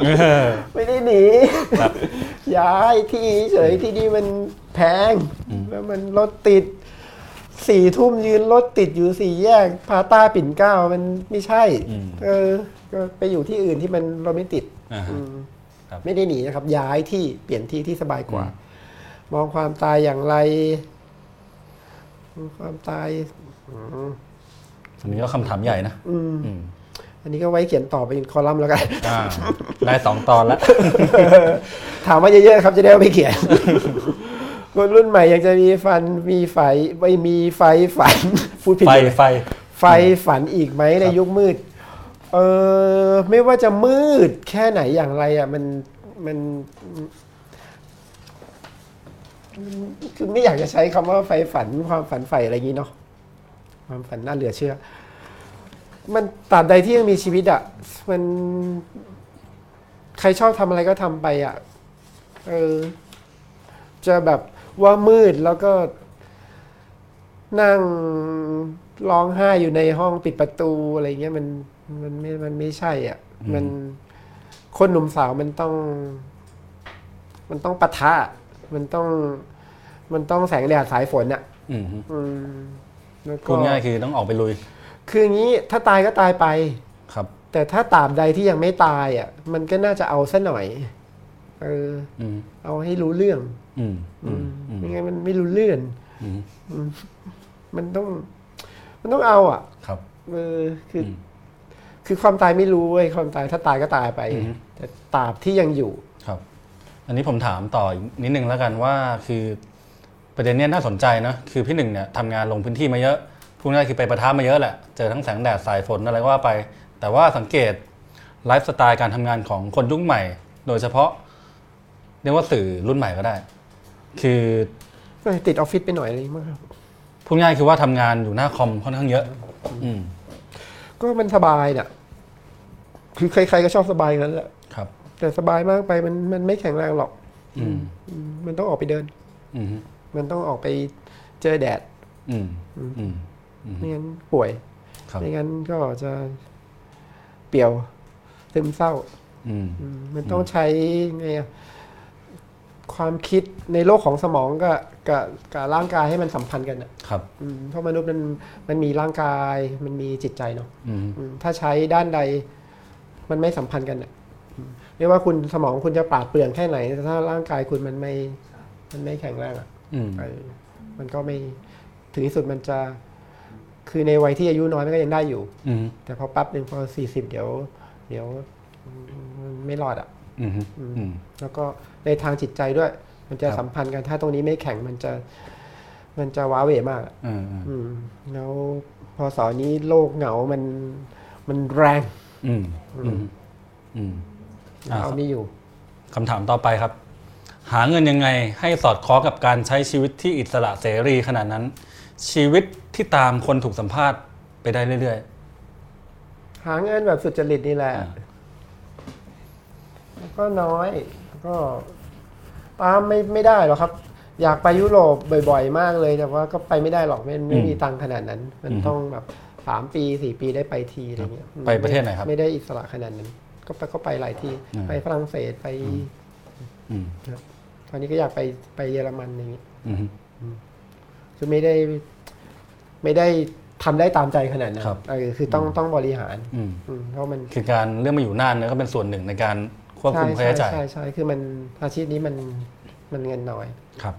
เออไม่ได้หนีครับย้ายที่เฉยที่นี่มันแพง แล้วมันรถติดสี่ทุ่มยืนรถติดอยู่สี่แยก พาต้าปิ่นเกล้ามันไม่ใช่อืมเออ ก็ไปอยู่ที่อื่นที่มันรถไม่ติดอ่าฮะอืมครับไม่ได้หนีนะครับ ย้ายที่เปลี่ยนที่ที่สบายกว่า มองความตายอย่างไรมองความตายอืมอันนี้ก็คำถามใหญ่นะ อืม อืมอันนี้ก็ไว้เขียนต่อเป็นคอลัมน์แล้วกันอ่าได้สองตอนแล้วถามมาเยอะๆครับจะได้เอาไปเขียนคนรุ่นใหม่ยังจะมีฟันมีไฟไม่มีไฟฝันพูดผิดไฟเลยไฟไฟฝันอีกไหมในยุคมืดเออไม่ว่าจะมืดแค่ไหนอย่างไรอะมันมันคือไม่อยากจะใช้คำว่าไฟฝันความฝันใฝ่อะไรอย่างนี้เนาะความฝันน่าเหลือเชื่อ มันตราบใดที่ยังมีชีวิตอะ มันใครชอบทำอะไรก็ทำไปอะ เออ จะแบบว่ามืดแล้วก็นั่งร้องไห้อยู่ในห้องปิดประตูอะไรเงี้ยมันมันไม่ มันไม่ใช่อะ มันคนหนุ่มสาวมันต้อง มันต้องปะทะ มันต้อง มันต้องแสงแดดสายฝนอะ อืมฮึอืมแล้วก็ พูดง่ายคือต้องออกไปลุย คืออย่างนี้ถ้าตายก็ตายไป ครับ แต่ถ้าตราบใดที่ยังไม่ตายอะ มันก็น่าจะเอาซะหน่อย เอออืมเอาให้รู้เรื่องอืมอืมอืมไม่งั้นมันไม่รู้เรื่องอืมมันต้อง มันต้องเอาอะ ครับเออคืออมคือความตายไม่รู้เว้ยความตายถ้าตายก็ตายไปอือฮึแต่ตราบที่ยังอยู่ ครับ อันนี้ผมถามต่ออีกนิดนึงแล้วกันว่าคือประเด็นเนี้ยน่าสนใจนะคือพี่หนึ่งเนี่ยทำงานลงพื้นที่มาเยอะ พูดง่ายๆคือไปประทับมาเยอะแหละ เจอทั้งแสงแดดสายฝนอะไรก็ว่าไป แต่ว่าสังเกตไลฟ์สไตล์การทำงานของคนยุคใหม่ โดยเฉพาะ เรียกว่าสื่อรุ่นใหม่ก็ได้ คือติดออฟฟิศไปหน่อยอะไรมากครับพูดง่ายคือว่าทำงานอยู่หน้าคอมค่อนข้างเยอะ อืมก็มันสบายเนี่ยคือใครๆก็ชอบสบายอย่างนั้นแหละครับ แต่สบายมากไปมันมันไม่แข็งแรงหรอก อืมอืมมันต้องออกไปเดิน อืมมันต้องออกไปเจอแดด อืมอืมอืม ไม่งั้นป่วยครับไม่งั้นก็จะเปลี่ยวซึมเศร้าอืมอืมมันต้องใช้ไงอะความคิดในโลกของสมองกับกับกับร่างกายให้มันสัมพันธ์กันอะครับอืมเพราะมนุษย์มันมันมีร่างกายมันมีจิตใจเนาะอืมอืมถ้าใช้ด้านใดมันไม่สัมพันธ์กันอะอืมไม่ว่าคุณสมองคุณจะปราดเปรื่องแค่ไหนแต่ถ้าร่างกายคุณมันไม่มันไม่แข็งแรงอะอืมเออมันก็ไม่ถึงที่สุดมันจะ คือในวัยที่อายุน้อยมันก็ยังได้อยู่อืมแต่พอปั๊บหนึ่งพอสี่สิบเดี๋ยว เดี๋ยวมันไม่รอดอะอืมอืมแล้วก็ในทางจิตใจด้วย มันจะครับสัมพันธ์กันถ้าตรงนี้ไม่แข็งมันจะ มันจะว้าเหวมากอะอืมอืมอืมแล้วพอสอนนี้โลกเหงามันมันแรง อืมอืมอืมอ่าเอาไม่อยู่คำถามต่อไปครับ หาเงินยังไงให้สอดคล้องกับการใช้ชีวิตที่อิสระเสรีขนาดนั้น ชีวิต ที่ตามคนถูกสัมภาษณ์ไปได้เรื่อยหาเงินแบบสุจริตนี่แหละอ่าแล้วก็น้อยแล้วก็ตามไม่ไม่ได้หรอกครับ อยากไปยุโรปบ่อย ๆ มากเลย แต่ว่าก็ไปไม่ได้หรอกไม่ไม่มีตังค์ขนาดนั้น มันต้องแบบสามปีสี่ปีได้ไปทีอะไรเงี้ยๆไปประเทศไหนครับ ไม่ได้อิสระขนาดนั้น ก็ไปก็ไปหลายที่อืมไปฝรั่งเศสไปอืมตอนนี้ก็อยากไปไปเยอรมันอย่างเงี้ยอืมคือไม่ได้ ไม่ได้ทำได้ตามใจขนาดนั้นครับเออคือต้องต้องบริหารอืมอืมเพราะมันคือการเรื่องมาอยู่นานเนี่ยก็เป็นส่วนหนึ่งในการควบคุมค่าใช่ใช้จ่ายใช่ใช่คือมันอาชีพนี้มันมันเงินน้อยครับ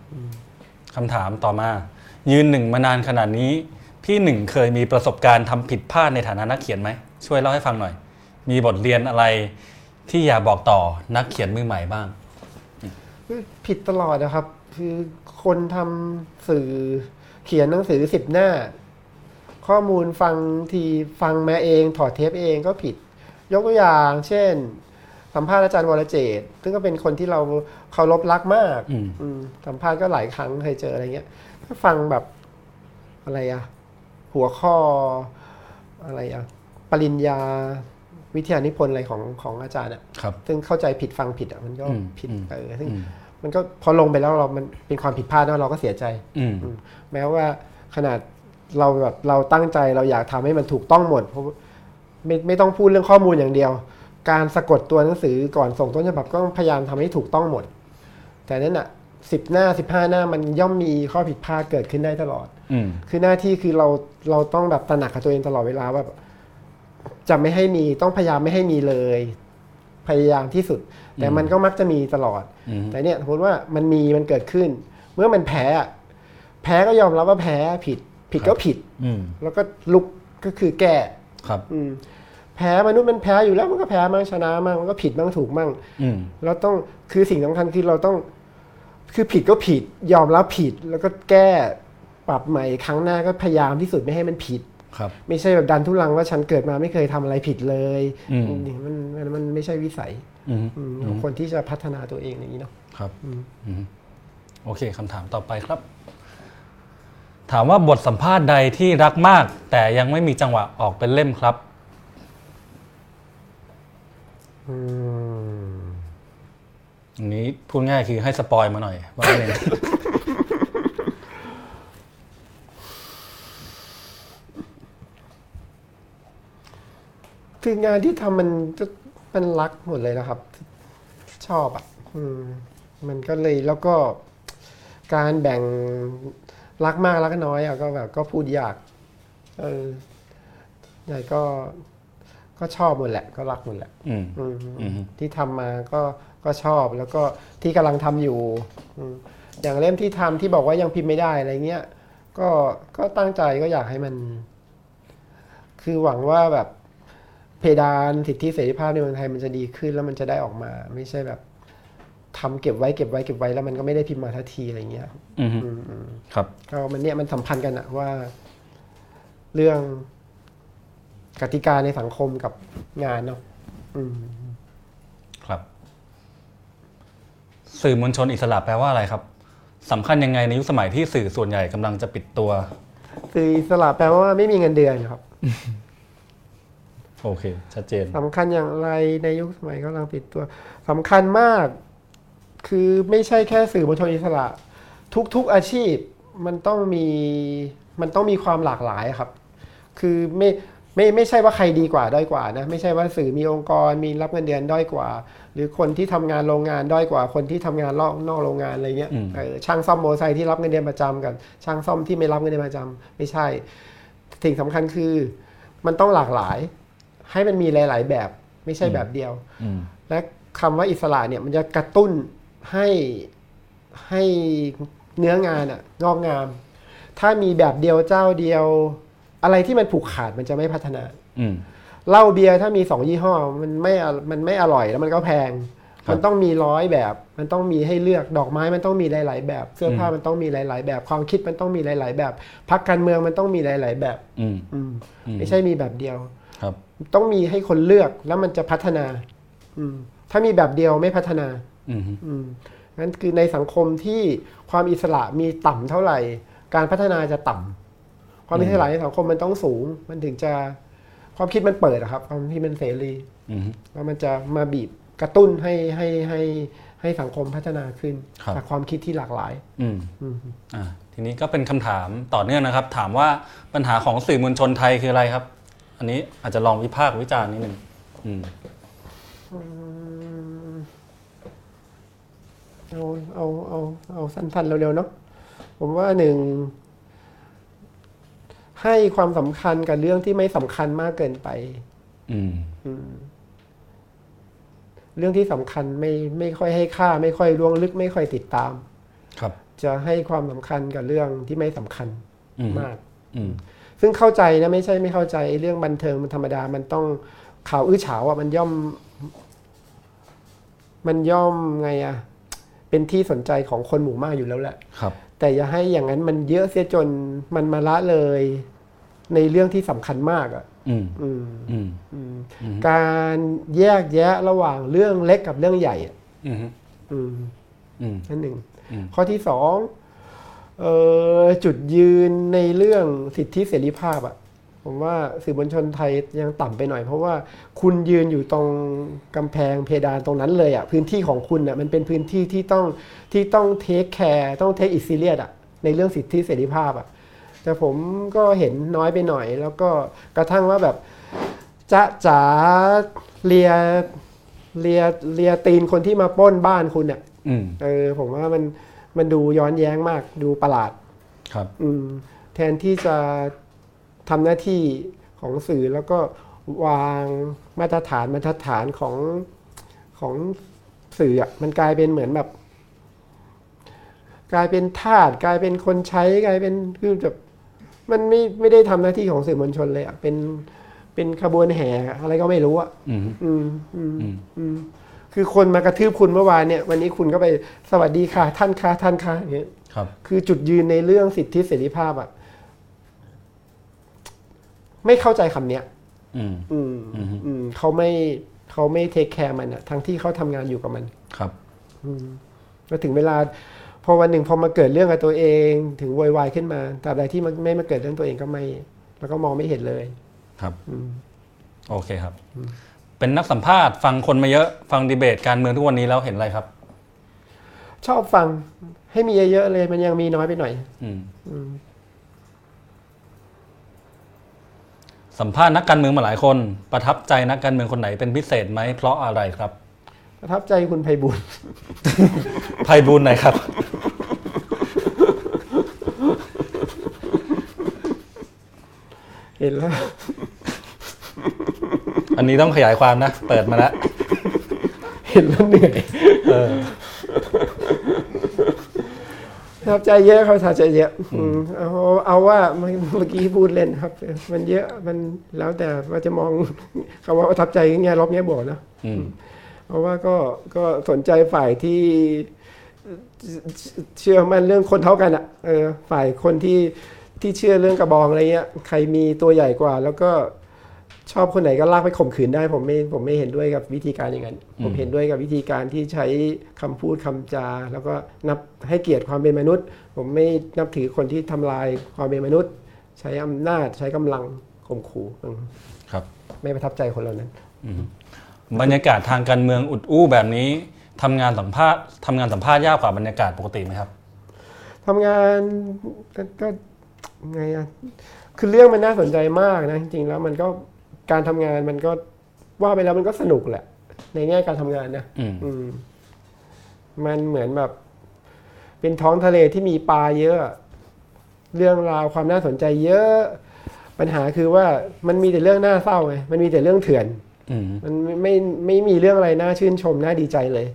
คำถามต่อมา ยืนหนึ่งมานานขนาดนี้ พี่หนึ่งเคยมีประสบการณ์ทำผิดพลาดในฐานะนักเขียนไหมช่วยเล่าให้ฟังหน่อย มีบทเรียนอะไรที่อยากบอกต่อนักเขียนมือใหม่บ้างผิดตลอดนะครับ คือคนทำสื่อเขียนหนังสือสิบหน้า ข้อมูลฟังทีฟังมาเองถอดเทปเองก็ผิด ยกตัวอย่าง เช่น สัมภาษณ์อาจารย์วรเจตน์ซึ่งก็เป็นคนที่เราเคารพรักมากอืมอืมสัมภาษณ์ก็หลายครั้งเคยเจออะไรเงี้ยถ้าฟังแบบอะไรอะหัวข้ออะไรอะปริญญาวิทยานิพนธ์อะไรของของอาจารย์อะครับซึ่งเข้าใจผิดฟังผิดอะมันก็อืมผิดอืมเออซึ่งอื มมันก็พอลงไปแล้วเรามันเป็นความผิดพลาดแล้วเราก็เสียใจอืมอืมแม้ว่าขนาดเราแบบเราตั้งใจเราอยากทำให้มันถูกต้องหมดเพราะไม่ไม่ต้องพูดเรื่องข้อมูลอย่างเดียว การสะกดตัวหนังสือก่อนส่งต้นฉบับก็พยายามทำให้ถูกต้องหมด แต่นั่นอะสิบหน้าสิบห้าหน้ามันย่อมมีข้อผิดพลาดเกิดขึ้นได้ตลอดอืมคือหน้าที่คือเราเราต้องแบบตระหนักกับตัวเองตลอดเวลาว่าแบบจะไม่ให้มีต้องพยายามไม่ให้มีเลย พยายามที่สุด แต่มันก็มักจะมีตลอดอืมแต่เนี่ยสมมติว่ามันมีมันเกิดขึ้น เมื่อมันแพ้อะแพ้ก็ยอมรับว่าแพ้ผิด ผิดก็ผิดอืมแล้วก็ลุกก็คือแก้ครับอืมแพ้มนุษย์มันแพ้อยู่แล้วมันก็แพ้มั่งชนะมั่งมันก็ผิดมั่งถูกมั่งอืมเราต้องคือสิ่งสำคัญคือเราต้อง คือผิดก็ผิด ยอมรับผิดแล้วก็แก้ปรับใหม่ครั้งหน้าก็พยายามที่สุดไม่ให้มันผิด ครับไม่ใช่แบบดันทุลังว่าฉันเกิดมาไม่เคยทำอะไรผิดเลยมันมันมันไม่ใช่วิสัยของคนที่จะพัฒนาตัวเองอย่างนี้เนาะครับโอเคคำถามต่อไปครับ ถามว่าบทสัมภาษณ์ใดที่รักมาก แต่ยังไม่มีจังหวะออกเป็นเล่มครับอันนี้พูดง่ายคือให้สปอยมาหน่อยว่าเอง คืองานที่ทำมันจะมันรักหมดเลยนะครับ ชอบอะอืมมันก็เลยแล้วก็การแบ่งรักมากรักน้อยอะก็แบบก็พูดยาก เออใหญ่ก็ก็ชอบหมดแหละ ก็รักหมดแหละอืมอืมอืมที่ทำมาก็ก็ชอบแล้วก็ที่กำลังทำอยู่อืมอย่างเล่มที่ทำที่บอกว่ายังพิมพ์ไม่ได้อะไรเงี้ยก็ก็ตั้งใจก็อยากให้มัน คือหวังว่าแบบ เพดานสิทธิเสรีภาพในเมืองไทยมันจะดีขึ้นแล้วมันจะได้ออกมา ไม่ใช่แบบทำเก็บไว้เก็บไว้เก็บไว้แล้วมันก็ไม่ได้พิมพ์มาทันทีอะไรเงี้ยอืมอืมอืมครับก็มันเนี่ยมันสัมพันธ์กันอะว่า เรื่องกติกาในสังคมกับงานเนาะอืมครับ สื่อมวลชนอิสระแปลว่าอะไรครับสำคัญยังไงในยุคสมัยที่สื่อส่วนใหญ่กำลังจะปิดตัวคืออิสระแปลว่าไม่มีเงินเดือนครับ โอเค ชัดเจนสำคัญอย่างไรในยุคสมัยกำลังปิดตัวสำคัญมาก คือไม่ใช่แค่สื่อมวลชนอิสระ ทุกๆอาชีพมันต้องมีมันต้องมีความหลากหลายครับ คือไม่ไม่ไม่ใช่ว่าใครดีกว่าด้อยกว่านะไม่ใช่ว่าสื่อมีองค์กรมีรับเงินเดือนด้อยกว่า หรือคนที่ทำงานโรงงานด้อยกว่า คนที่ทำงานนอกนอกโรงงานอะไรเงี้ยอืมเออช่างซ่อมโมอเตอร์ไซค์ที่รับเงินเดือนประจำกัน ช่างซ่อมที่ไม่รับเงินเดือนประจำไม่ใช่ สิ่งสำคัญคือมันต้องหลากหลาย ให้มันมีหลาย ๆ แบบ ไม่ใช่แบบเดียวอืมและคำว่าอิสระเนี่ยมันจะกระตุ้นให้ให้เนื้องานอะงอกงาม ถ้ามีแบบเดียวเจ้าเดียว อะไรที่มันผูกขาดมันจะไม่พัฒนาอืมเหล้าเบียร์ถ้ามีสองยี่ห้อ มันไม่อมันไม่อร่อยแล้วมันก็แพงครับมันต้องมีร้อยแบบ มันต้องมีให้เลือกดอกไม้มันต้องมีหลาย ๆ แบบ เสื้อผ้าอืมมันต้องมีหลาย ๆ แบบ ความคิดมันต้องมีหลาย ๆ แบบพักการเมืองมันต้องมีหลาย ๆ แบบ อืมอืมอืมไม่ใช่มีแบบเดียวครับ ต้องมีให้คนเลือกแล้วมันจะพัฒนา อืม ถ้ามีแบบเดียวไม่พัฒนา อืมอืมนั่นคือในสังคมที่ความอิสระมีต่ำเท่าไหร่ การพัฒนาจะต่ำความอิสระในสังคมมันต้องสูง มันถึงจะความคิดมันเปิดอะครับ ความคิดมันเสรีอืมแล้วมันจะมาบีบกระตุ้นให้ให้ให้ให้สังคมพัฒนาขึ้นครับจากความคิดที่หลากหลาย อืมอืมอ่าทีนี้ก็เป็นคำถามต่อเนื่องนะครับ ถามว่าปัญหาของสื่อมวลชนไทยคืออะไรครับ อันนี้อาจจะลองวิพากษ์วิจารณ์นิดนึงอืมเอาเอาเอาเอาสั้นๆเร็วๆเนาะผมว่าหนึ่งให้ความสำคัญกับเรื่องที่ไม่สำคัญมากเกินไป อืมอืมเรื่องที่สำคัญไม่ไม่ค่อยให้ค่า ไม่ค่อยล่วงลึก ไม่ค่อยติดตาม ครับ จะให้ความสำคัญกับเรื่องที่ไม่สำคัญอืมมากอืม ซึ่งเข้าใจนะไม่ใช่ไม่เข้าใจไอ้เรื่องบันเทิงมันธรรมดามันต้องข่าวอื้อฉาวอะมันย่อม มันย่อมไงอะเป็นที่สนใจของคนหมู่มากอยู่แล้วแหละครับ แต่อย่าให้อย่างนั้นมันเยอะเสียจนมันมาละเลย ในเรื่องที่สำคัญมากอะอืมอืมอืมอืมอืมการแยกแยะระหว่างเรื่องเล็กกับเรื่องใหญ่อะอืมอืมอืมนั่นหนึ่งอืมข้อที่สองเอ่อ จุดยืนในเรื่องสิทธิเสรีภาพอะผมว่าสื่อมวลชนไทยยังต่ำไปหน่อย เพราะว่าคุณยืนอยู่ตรงกำแพงเพดานตรงนั้นเลยอะพื้นที่ของคุณอะมันเป็นพื้นที่ที่ต้องที่ต้อง take care ต้อง take it serious อะในเรื่องสิทธิเสรีภาพอะแต่ผมก็เห็นน้อยไปหน่อย แล้วก็กระทั่งว่าแบบจะจ๋าเลียเลียเลียตีนคนที่มาปล้นบ้านคุณอะอืมเออผมว่ามัน มันดูย้อนแย้งมากดูประหลาดครับอืมแทนที่จะทำหน้าที่ของสื่อแล้วก็วางมาตรฐานมาตรฐานของของสื่ออะมันกลายเป็นเหมือนแบบ กลายเป็นทาสกลายเป็นคนใช้กลายเป็นคือแบบมันไม่ไม่ได้ทำหน้าที่ของสื่อมวลชนเลยอะเป็นเป็นขบวนแห่อะไรก็ไม่รู้อะอืมอืมอืมอืมอืม คือคนมากระทืบคุณเมื่อวานเนี่ยวันนี้คุณก็ไปสวัสดีค่ะ ท่านค่ะท่านค่ะอย่างเงี้ยครับ คือจุดยืนในเรื่องสิทธิเสรีภาพอะไม่เข้าใจคำเนี้ยอืมอืมอืมอืมเขาไม่เขาไม่เทคแคร์มันอะทั้งที่เขาทำงานอยู่กับมัน ครับแล้วถึงเวลาพอวันหนึ่งพอมาเกิดเรื่องกับตัวเอง ถึงโวยวายขึ้นมาตราบใดที่มันไม่มาเกิดเรื่องตัวเองก็ไม่ แล้วก็มองไม่เห็นเลย ครับ อืมโอเคครับ เป็นนักสัมภาษณ์ฟังคนมาเยอะฟังดีเบตการเมืองทุกวันนี้แล้วเห็นอะไรครับ ชอบฟังให้มีเยอะๆเลย มันยังมีน้อยไปหน่อย อืมอืมสัมภาษณ์นักการเมืองมาหลายคน ประทับใจนักการเมืองคนไหนเป็นพิเศษไหมเพราะอะไรครับประทับใจคุณไพบุญไพบูลย์ไหนครับ เห็นแล้ว อันนี้ต้องขยายความนะ เปิดมาแล้วเห็นแล้วเหนื่อยเออประทับใจเยอะเขาประทับใจเยอะอืมเอาเอาว่าเมื่อกี้พูดเล่นครับ มันเยอะมันแล้วแต่ว่าจะมองคำว่าประทับใจแง่ลบแง่บวกนะอืมเพราะว่าก็ก็สนใจฝ่ายที่เชื่อมันเรื่องคนเท่ากันอะเออฝ่ายคนที่ที่เชื่อเรื่องกระบองอะไรเงี้ย ใครมีตัวใหญ่กว่า แล้วก็ ชอบคนไหนก็ลากไปข่มขืนได้ ผมไม่ผมไม่เห็นด้วยกับวิธีการอย่างนั้น ผมเห็นด้วยกับวิธีการที่ใช้คำพูดคำจา แล้วก็นับให้เกียรติความเป็นมนุษย์ ผมไม่นับถือคนที่ทำลายความเป็นมนุษย์ ใช้อำนาจใช้กำลังข่มขู่อืมครับ ไม่ประทับใจคนเหล่านั้นบรรยากาศทางการเมืองอุดอู้แบบนี้ทำงานสัมภาษณ์ทำงานสัมภาษณ์ยากกว่าบรรยากาศปกติไหมครับทำงานก็ก็ไงอะคือเรื่องมันน่าสนใจมากนะจริงๆแล้วมันก็ การทำงานมันก็ว่าไปแล้วมันก็สนุกแหละ ในแง่การทำงานนะอืมอืมมันเหมือนแบบ เป็นท้องทะเลที่มีปลาเยอะ เรื่องราวความน่าสนใจเยอะ ปัญหาคือว่ามันมีแต่เรื่องน่าเศร้าไงมันมีแต่เรื่องเถื่อนอืมมันไม่ไม่ไม่มีเรื่องอะไรน่าชื่นชมน่าดีใจเลย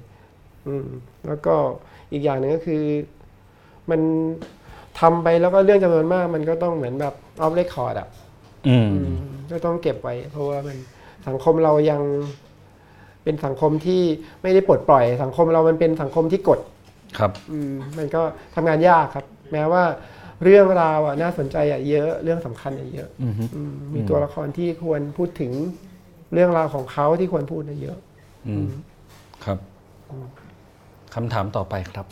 อืม แล้วก็อีกอย่างหนึ่งก็คือ มันทำไปแล้วก็เรื่องจำนวนมาก มันก็ต้องเหมือนแบบออฟเรคคอร์ดอะอืมอืม ก็ต้องเก็บไว้ เพราะว่ามันสังคมเรายังเป็นสังคมที่ไม่ได้ปลดปล่อย สังคมเรามันเป็นสังคมที่กดครับอืมมันก็ทำงานยากครับ แม้ว่าเรื่องราวอะน่าสนใจอะเยอะเรื่องสำคัญอะเยอะอืมอืมมีตัวละครที่ควรพูดถึงเรื่องราวของเขาที่ควรพูดน่ะเยอะอืมครับคำถามต่อไปครับ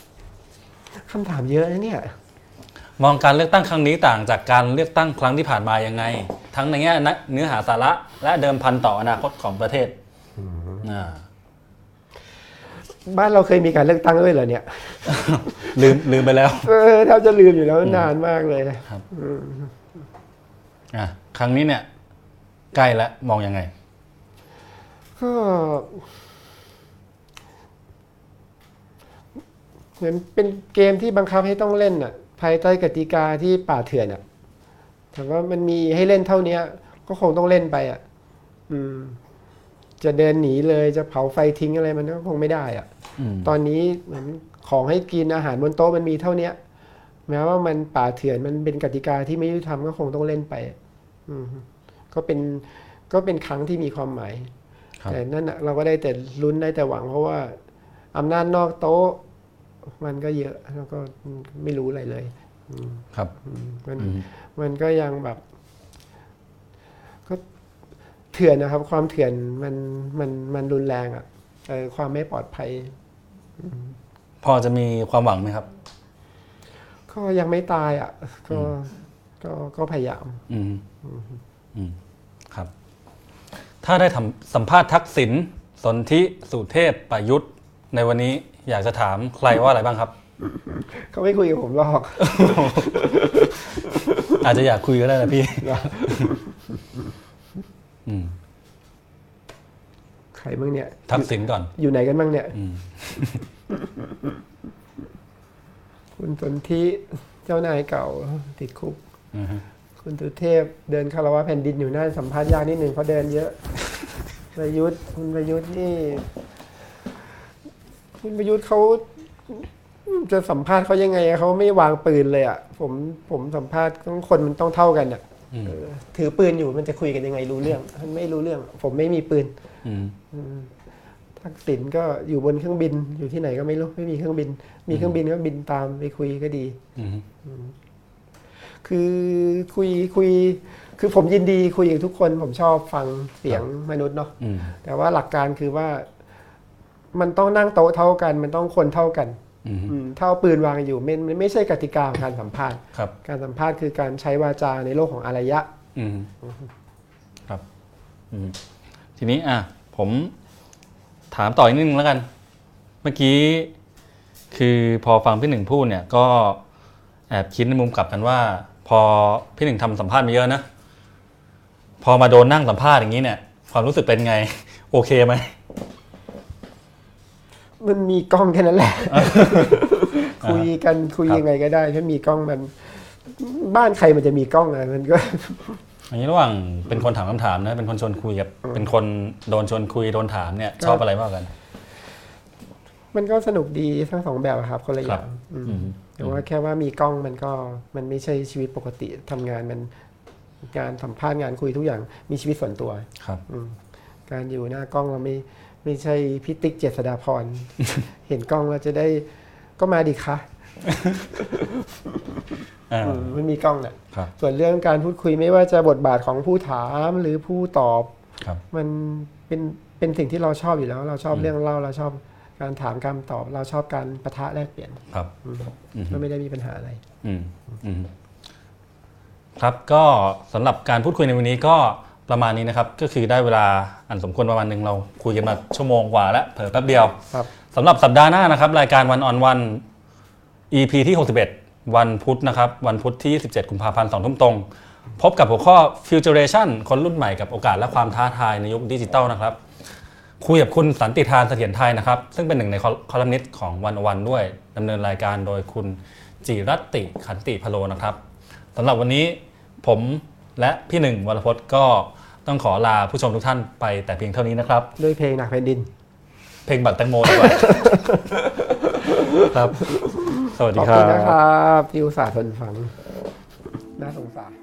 คำถามเยอะนะเนี่ย มองการเลือกตั้งครั้งนี้ต่างจากการเลือกตั้งครั้งที่ผ่านมายังไง ทั้งในแง่เนื้อหาสาระ และเดิมพันต่ออนาคตของประเทศอ่าบ้านเราเคยมีการเลือกตั้งด้วยเหรอเนี่ย ลืมลืมไปแล้ว เออแทบจะลืมอยู่แล้วนานมากเลยอะครั้งนี้เนี่ย ใกล้แล้วมองยังไงก็เหมือนเป็นเกมที่บังคับให้ต้องเล่นอะ ภายใต้กติกาที่ป่าเถื่อนอะแต่ว่ามันมีให้เล่นเท่านี้ก็คงต้องเล่นไปอะ อืม จะเดินหนีเลยจะเผาไฟทิ้งอะไรมันก็คงไม่ได้อะอืมตอนนี้เหมือนของให้กินอาหารบนโต๊ะมันมีเท่าเนี้ยแม้ว่ามันป่าเถื่อนมันเป็นกติกาที่ไม่ยุติธรรมก็คงต้องเล่นไป อืมก็เป็นก็เป็นครั้งที่มีความหมายครับแต่นั่นน่ะเราก็ได้แต่ลุ้นได้แต่หวังเพราะว่าอำนาจนอกโต๊ะ มันก็เยอะแล้วก็ไม่รู้อะไรเลยครับอืมมันอืมมันก็ยังแบบ ก็เถื่อนนะครับ ความเถื่อนมันมันมันรุนแรงอะเออความไม่ปลอดภัย พอจะมีความหวังไหมครับ ก็ยังไม่ตายอะ ก็ก็ก็พยายาม อืมอืมครับ ถ้าได้ทำสัมภาษณ์ทักษิณสนธิสุเทพประยุทธ์ในวันนี้ อยากจะถามใครว่าอะไรบ้างครับ เขาไม่คุยกับผมหรอก อาจจะอยากคุยก็ได้นะพี่อืมใครบ้างเนี่ย ทักษิณก่อน อยู่ไหนกันบ้างเนี่ยอืมคุณสนธิเจ้านายเก่าติดคุกอือฮึคุณสุเทพเดินคารวะแผ่นดินอยู่หน้าสัมภาษณ์ยากนิดหนึ่งเพราะเดินเยอะประยุทธ์คุณประยุทธ์นี่ คุณประยุทธ์เขาจะสัมภาษณ์เขายังไงอะเขาไม่วางปืนเลยอะผมผมสัมภาษณ์ต้องคนมันต้องเท่ากันอะอืมเออถือปืนอยู่มันจะคุยกันยังไงรู้เรื่องมันไม่รู้เรื่อง ผมไม่มีปืนอืมทักษิณก็อยู่บนเครื่องบินอยู่ที่ไหนก็ไม่รู้ไม่มีเครื่องบิน มีเครื่องบินก็บินตามไปคุยก็ดีอืมคือคุยคุย คือผมยินดีคุยกับทุกคน ผมชอบฟังเสียงมนุษย์เนาะอืมแต่ว่าหลักการคือว่า มันต้องนั่งโต๊ะเท่ากัน มันต้องคนเท่ากันอืมอืมถ้าเอาปืนวางอยู่มันมันไม่ใช่กติกาของการสัมภาษณ์ครับการสัมภาษณ์คือการใช้วาจาในโลกของอารยะอืมครับอืมทีนี้อะผมถามต่ออีกนิดนึงแล้วกัน เมื่อกี้คือพอฟังพี่หนึ่งพูดเนี่ยก็แอบคิดในมุมกลับกันว่า พอพี่หนึ่งทำสัมภาษณ์มาเยอะนะพอมาโดนนั่งสัมภาษณ์อย่างนี้เนี่ย ความรู้สึกเป็นไง โอเคไหม มันมีกล้องแค่นั้นแหละ คุยกันคุยครับยังไงก็ได้ ถ้ามีกล้องมัน บ้านใครมันจะมีกล้องอะมันก็ อันนี้ระหว่างเป็นคนถามคำถามนะ เป็นคนชวนคุยกับ เป็นคนโดนชวนคุยโดนถามเนี่ย ชอบอะไรมากกว่ากัน มันก็สนุกดีทั้งสองแบบอะครับ คนละอย่างอืมอืมแต่ว่าแค่ว่ามีกล้องมันก็มันไม่ใช่ชีวิตปกติทำงานมันงานสัมภาษณ์งานคุยทุกอย่างมีชีวิตส่วนตัว ครับอืมการอยู่หน้ากล้องเราไม่ ไม่ใช่พิติกเจษฎาพร เห็นกล้องเราจะได้ก็มาดีคะอ่าอืมมันมีกล้องแหละครับส่วนเรื่องการพูดคุยไม่ว่าจะบทบาทของผู้ถามหรือผู้ตอบครับมันเป็นเป็นสิ่งที่เราชอบอยู่แล้ว เราชอบเรื่องเล่าเราชอบการถามการตอบ เราชอบการประทะแลกเปลี่ยนครับอืมมันไม่ได้มีปัญหาอะไรอืมอืมครับก็สำหรับการพูดคุยในวันนี้ก็ ประมาณนี้นะครับ ก็คือได้เวลาอันสมควรประมาณหนึ่งเราคุยกันมาชั่วโมงกว่าแล้วเผลอแป๊บเดียวครับสำหรับสัปดาห์หน้านะครับ รายการ One-on-One EP ที่ 61 วันพุธนะครับ วันพุธที่ 27 กุมภาพันธ์2ทุ่มตรง พบกับหัวข้อ Futuration คนรุ่นใหม่กับโอกาสและความท้าทายในยุคดิจิตอลนะครับ คุยกับคุณสันติธาร เสถียรไทยนะครับ ซึ่งเป็นหนึ่งในคอลัมนิสต์ของ One-O-One ด้วยดำเนินรายการโดยคุณจิรัฐิติขันติพะโลนะครับสำหรับวันนี้ผม และพี่หนึ่งวรพจน์ก็ต้องขอลาผู้ชมทุกท่านไปแต่เพียงเท่านี้นะครับ ด้วยเพลงหนักแผ่นดิน เพลงบักแตงโมดีกว่าครับ สวัสขดีอบครัคุณนะคบรับที่อุตส่าห์ทนฟัง น่าสงสาร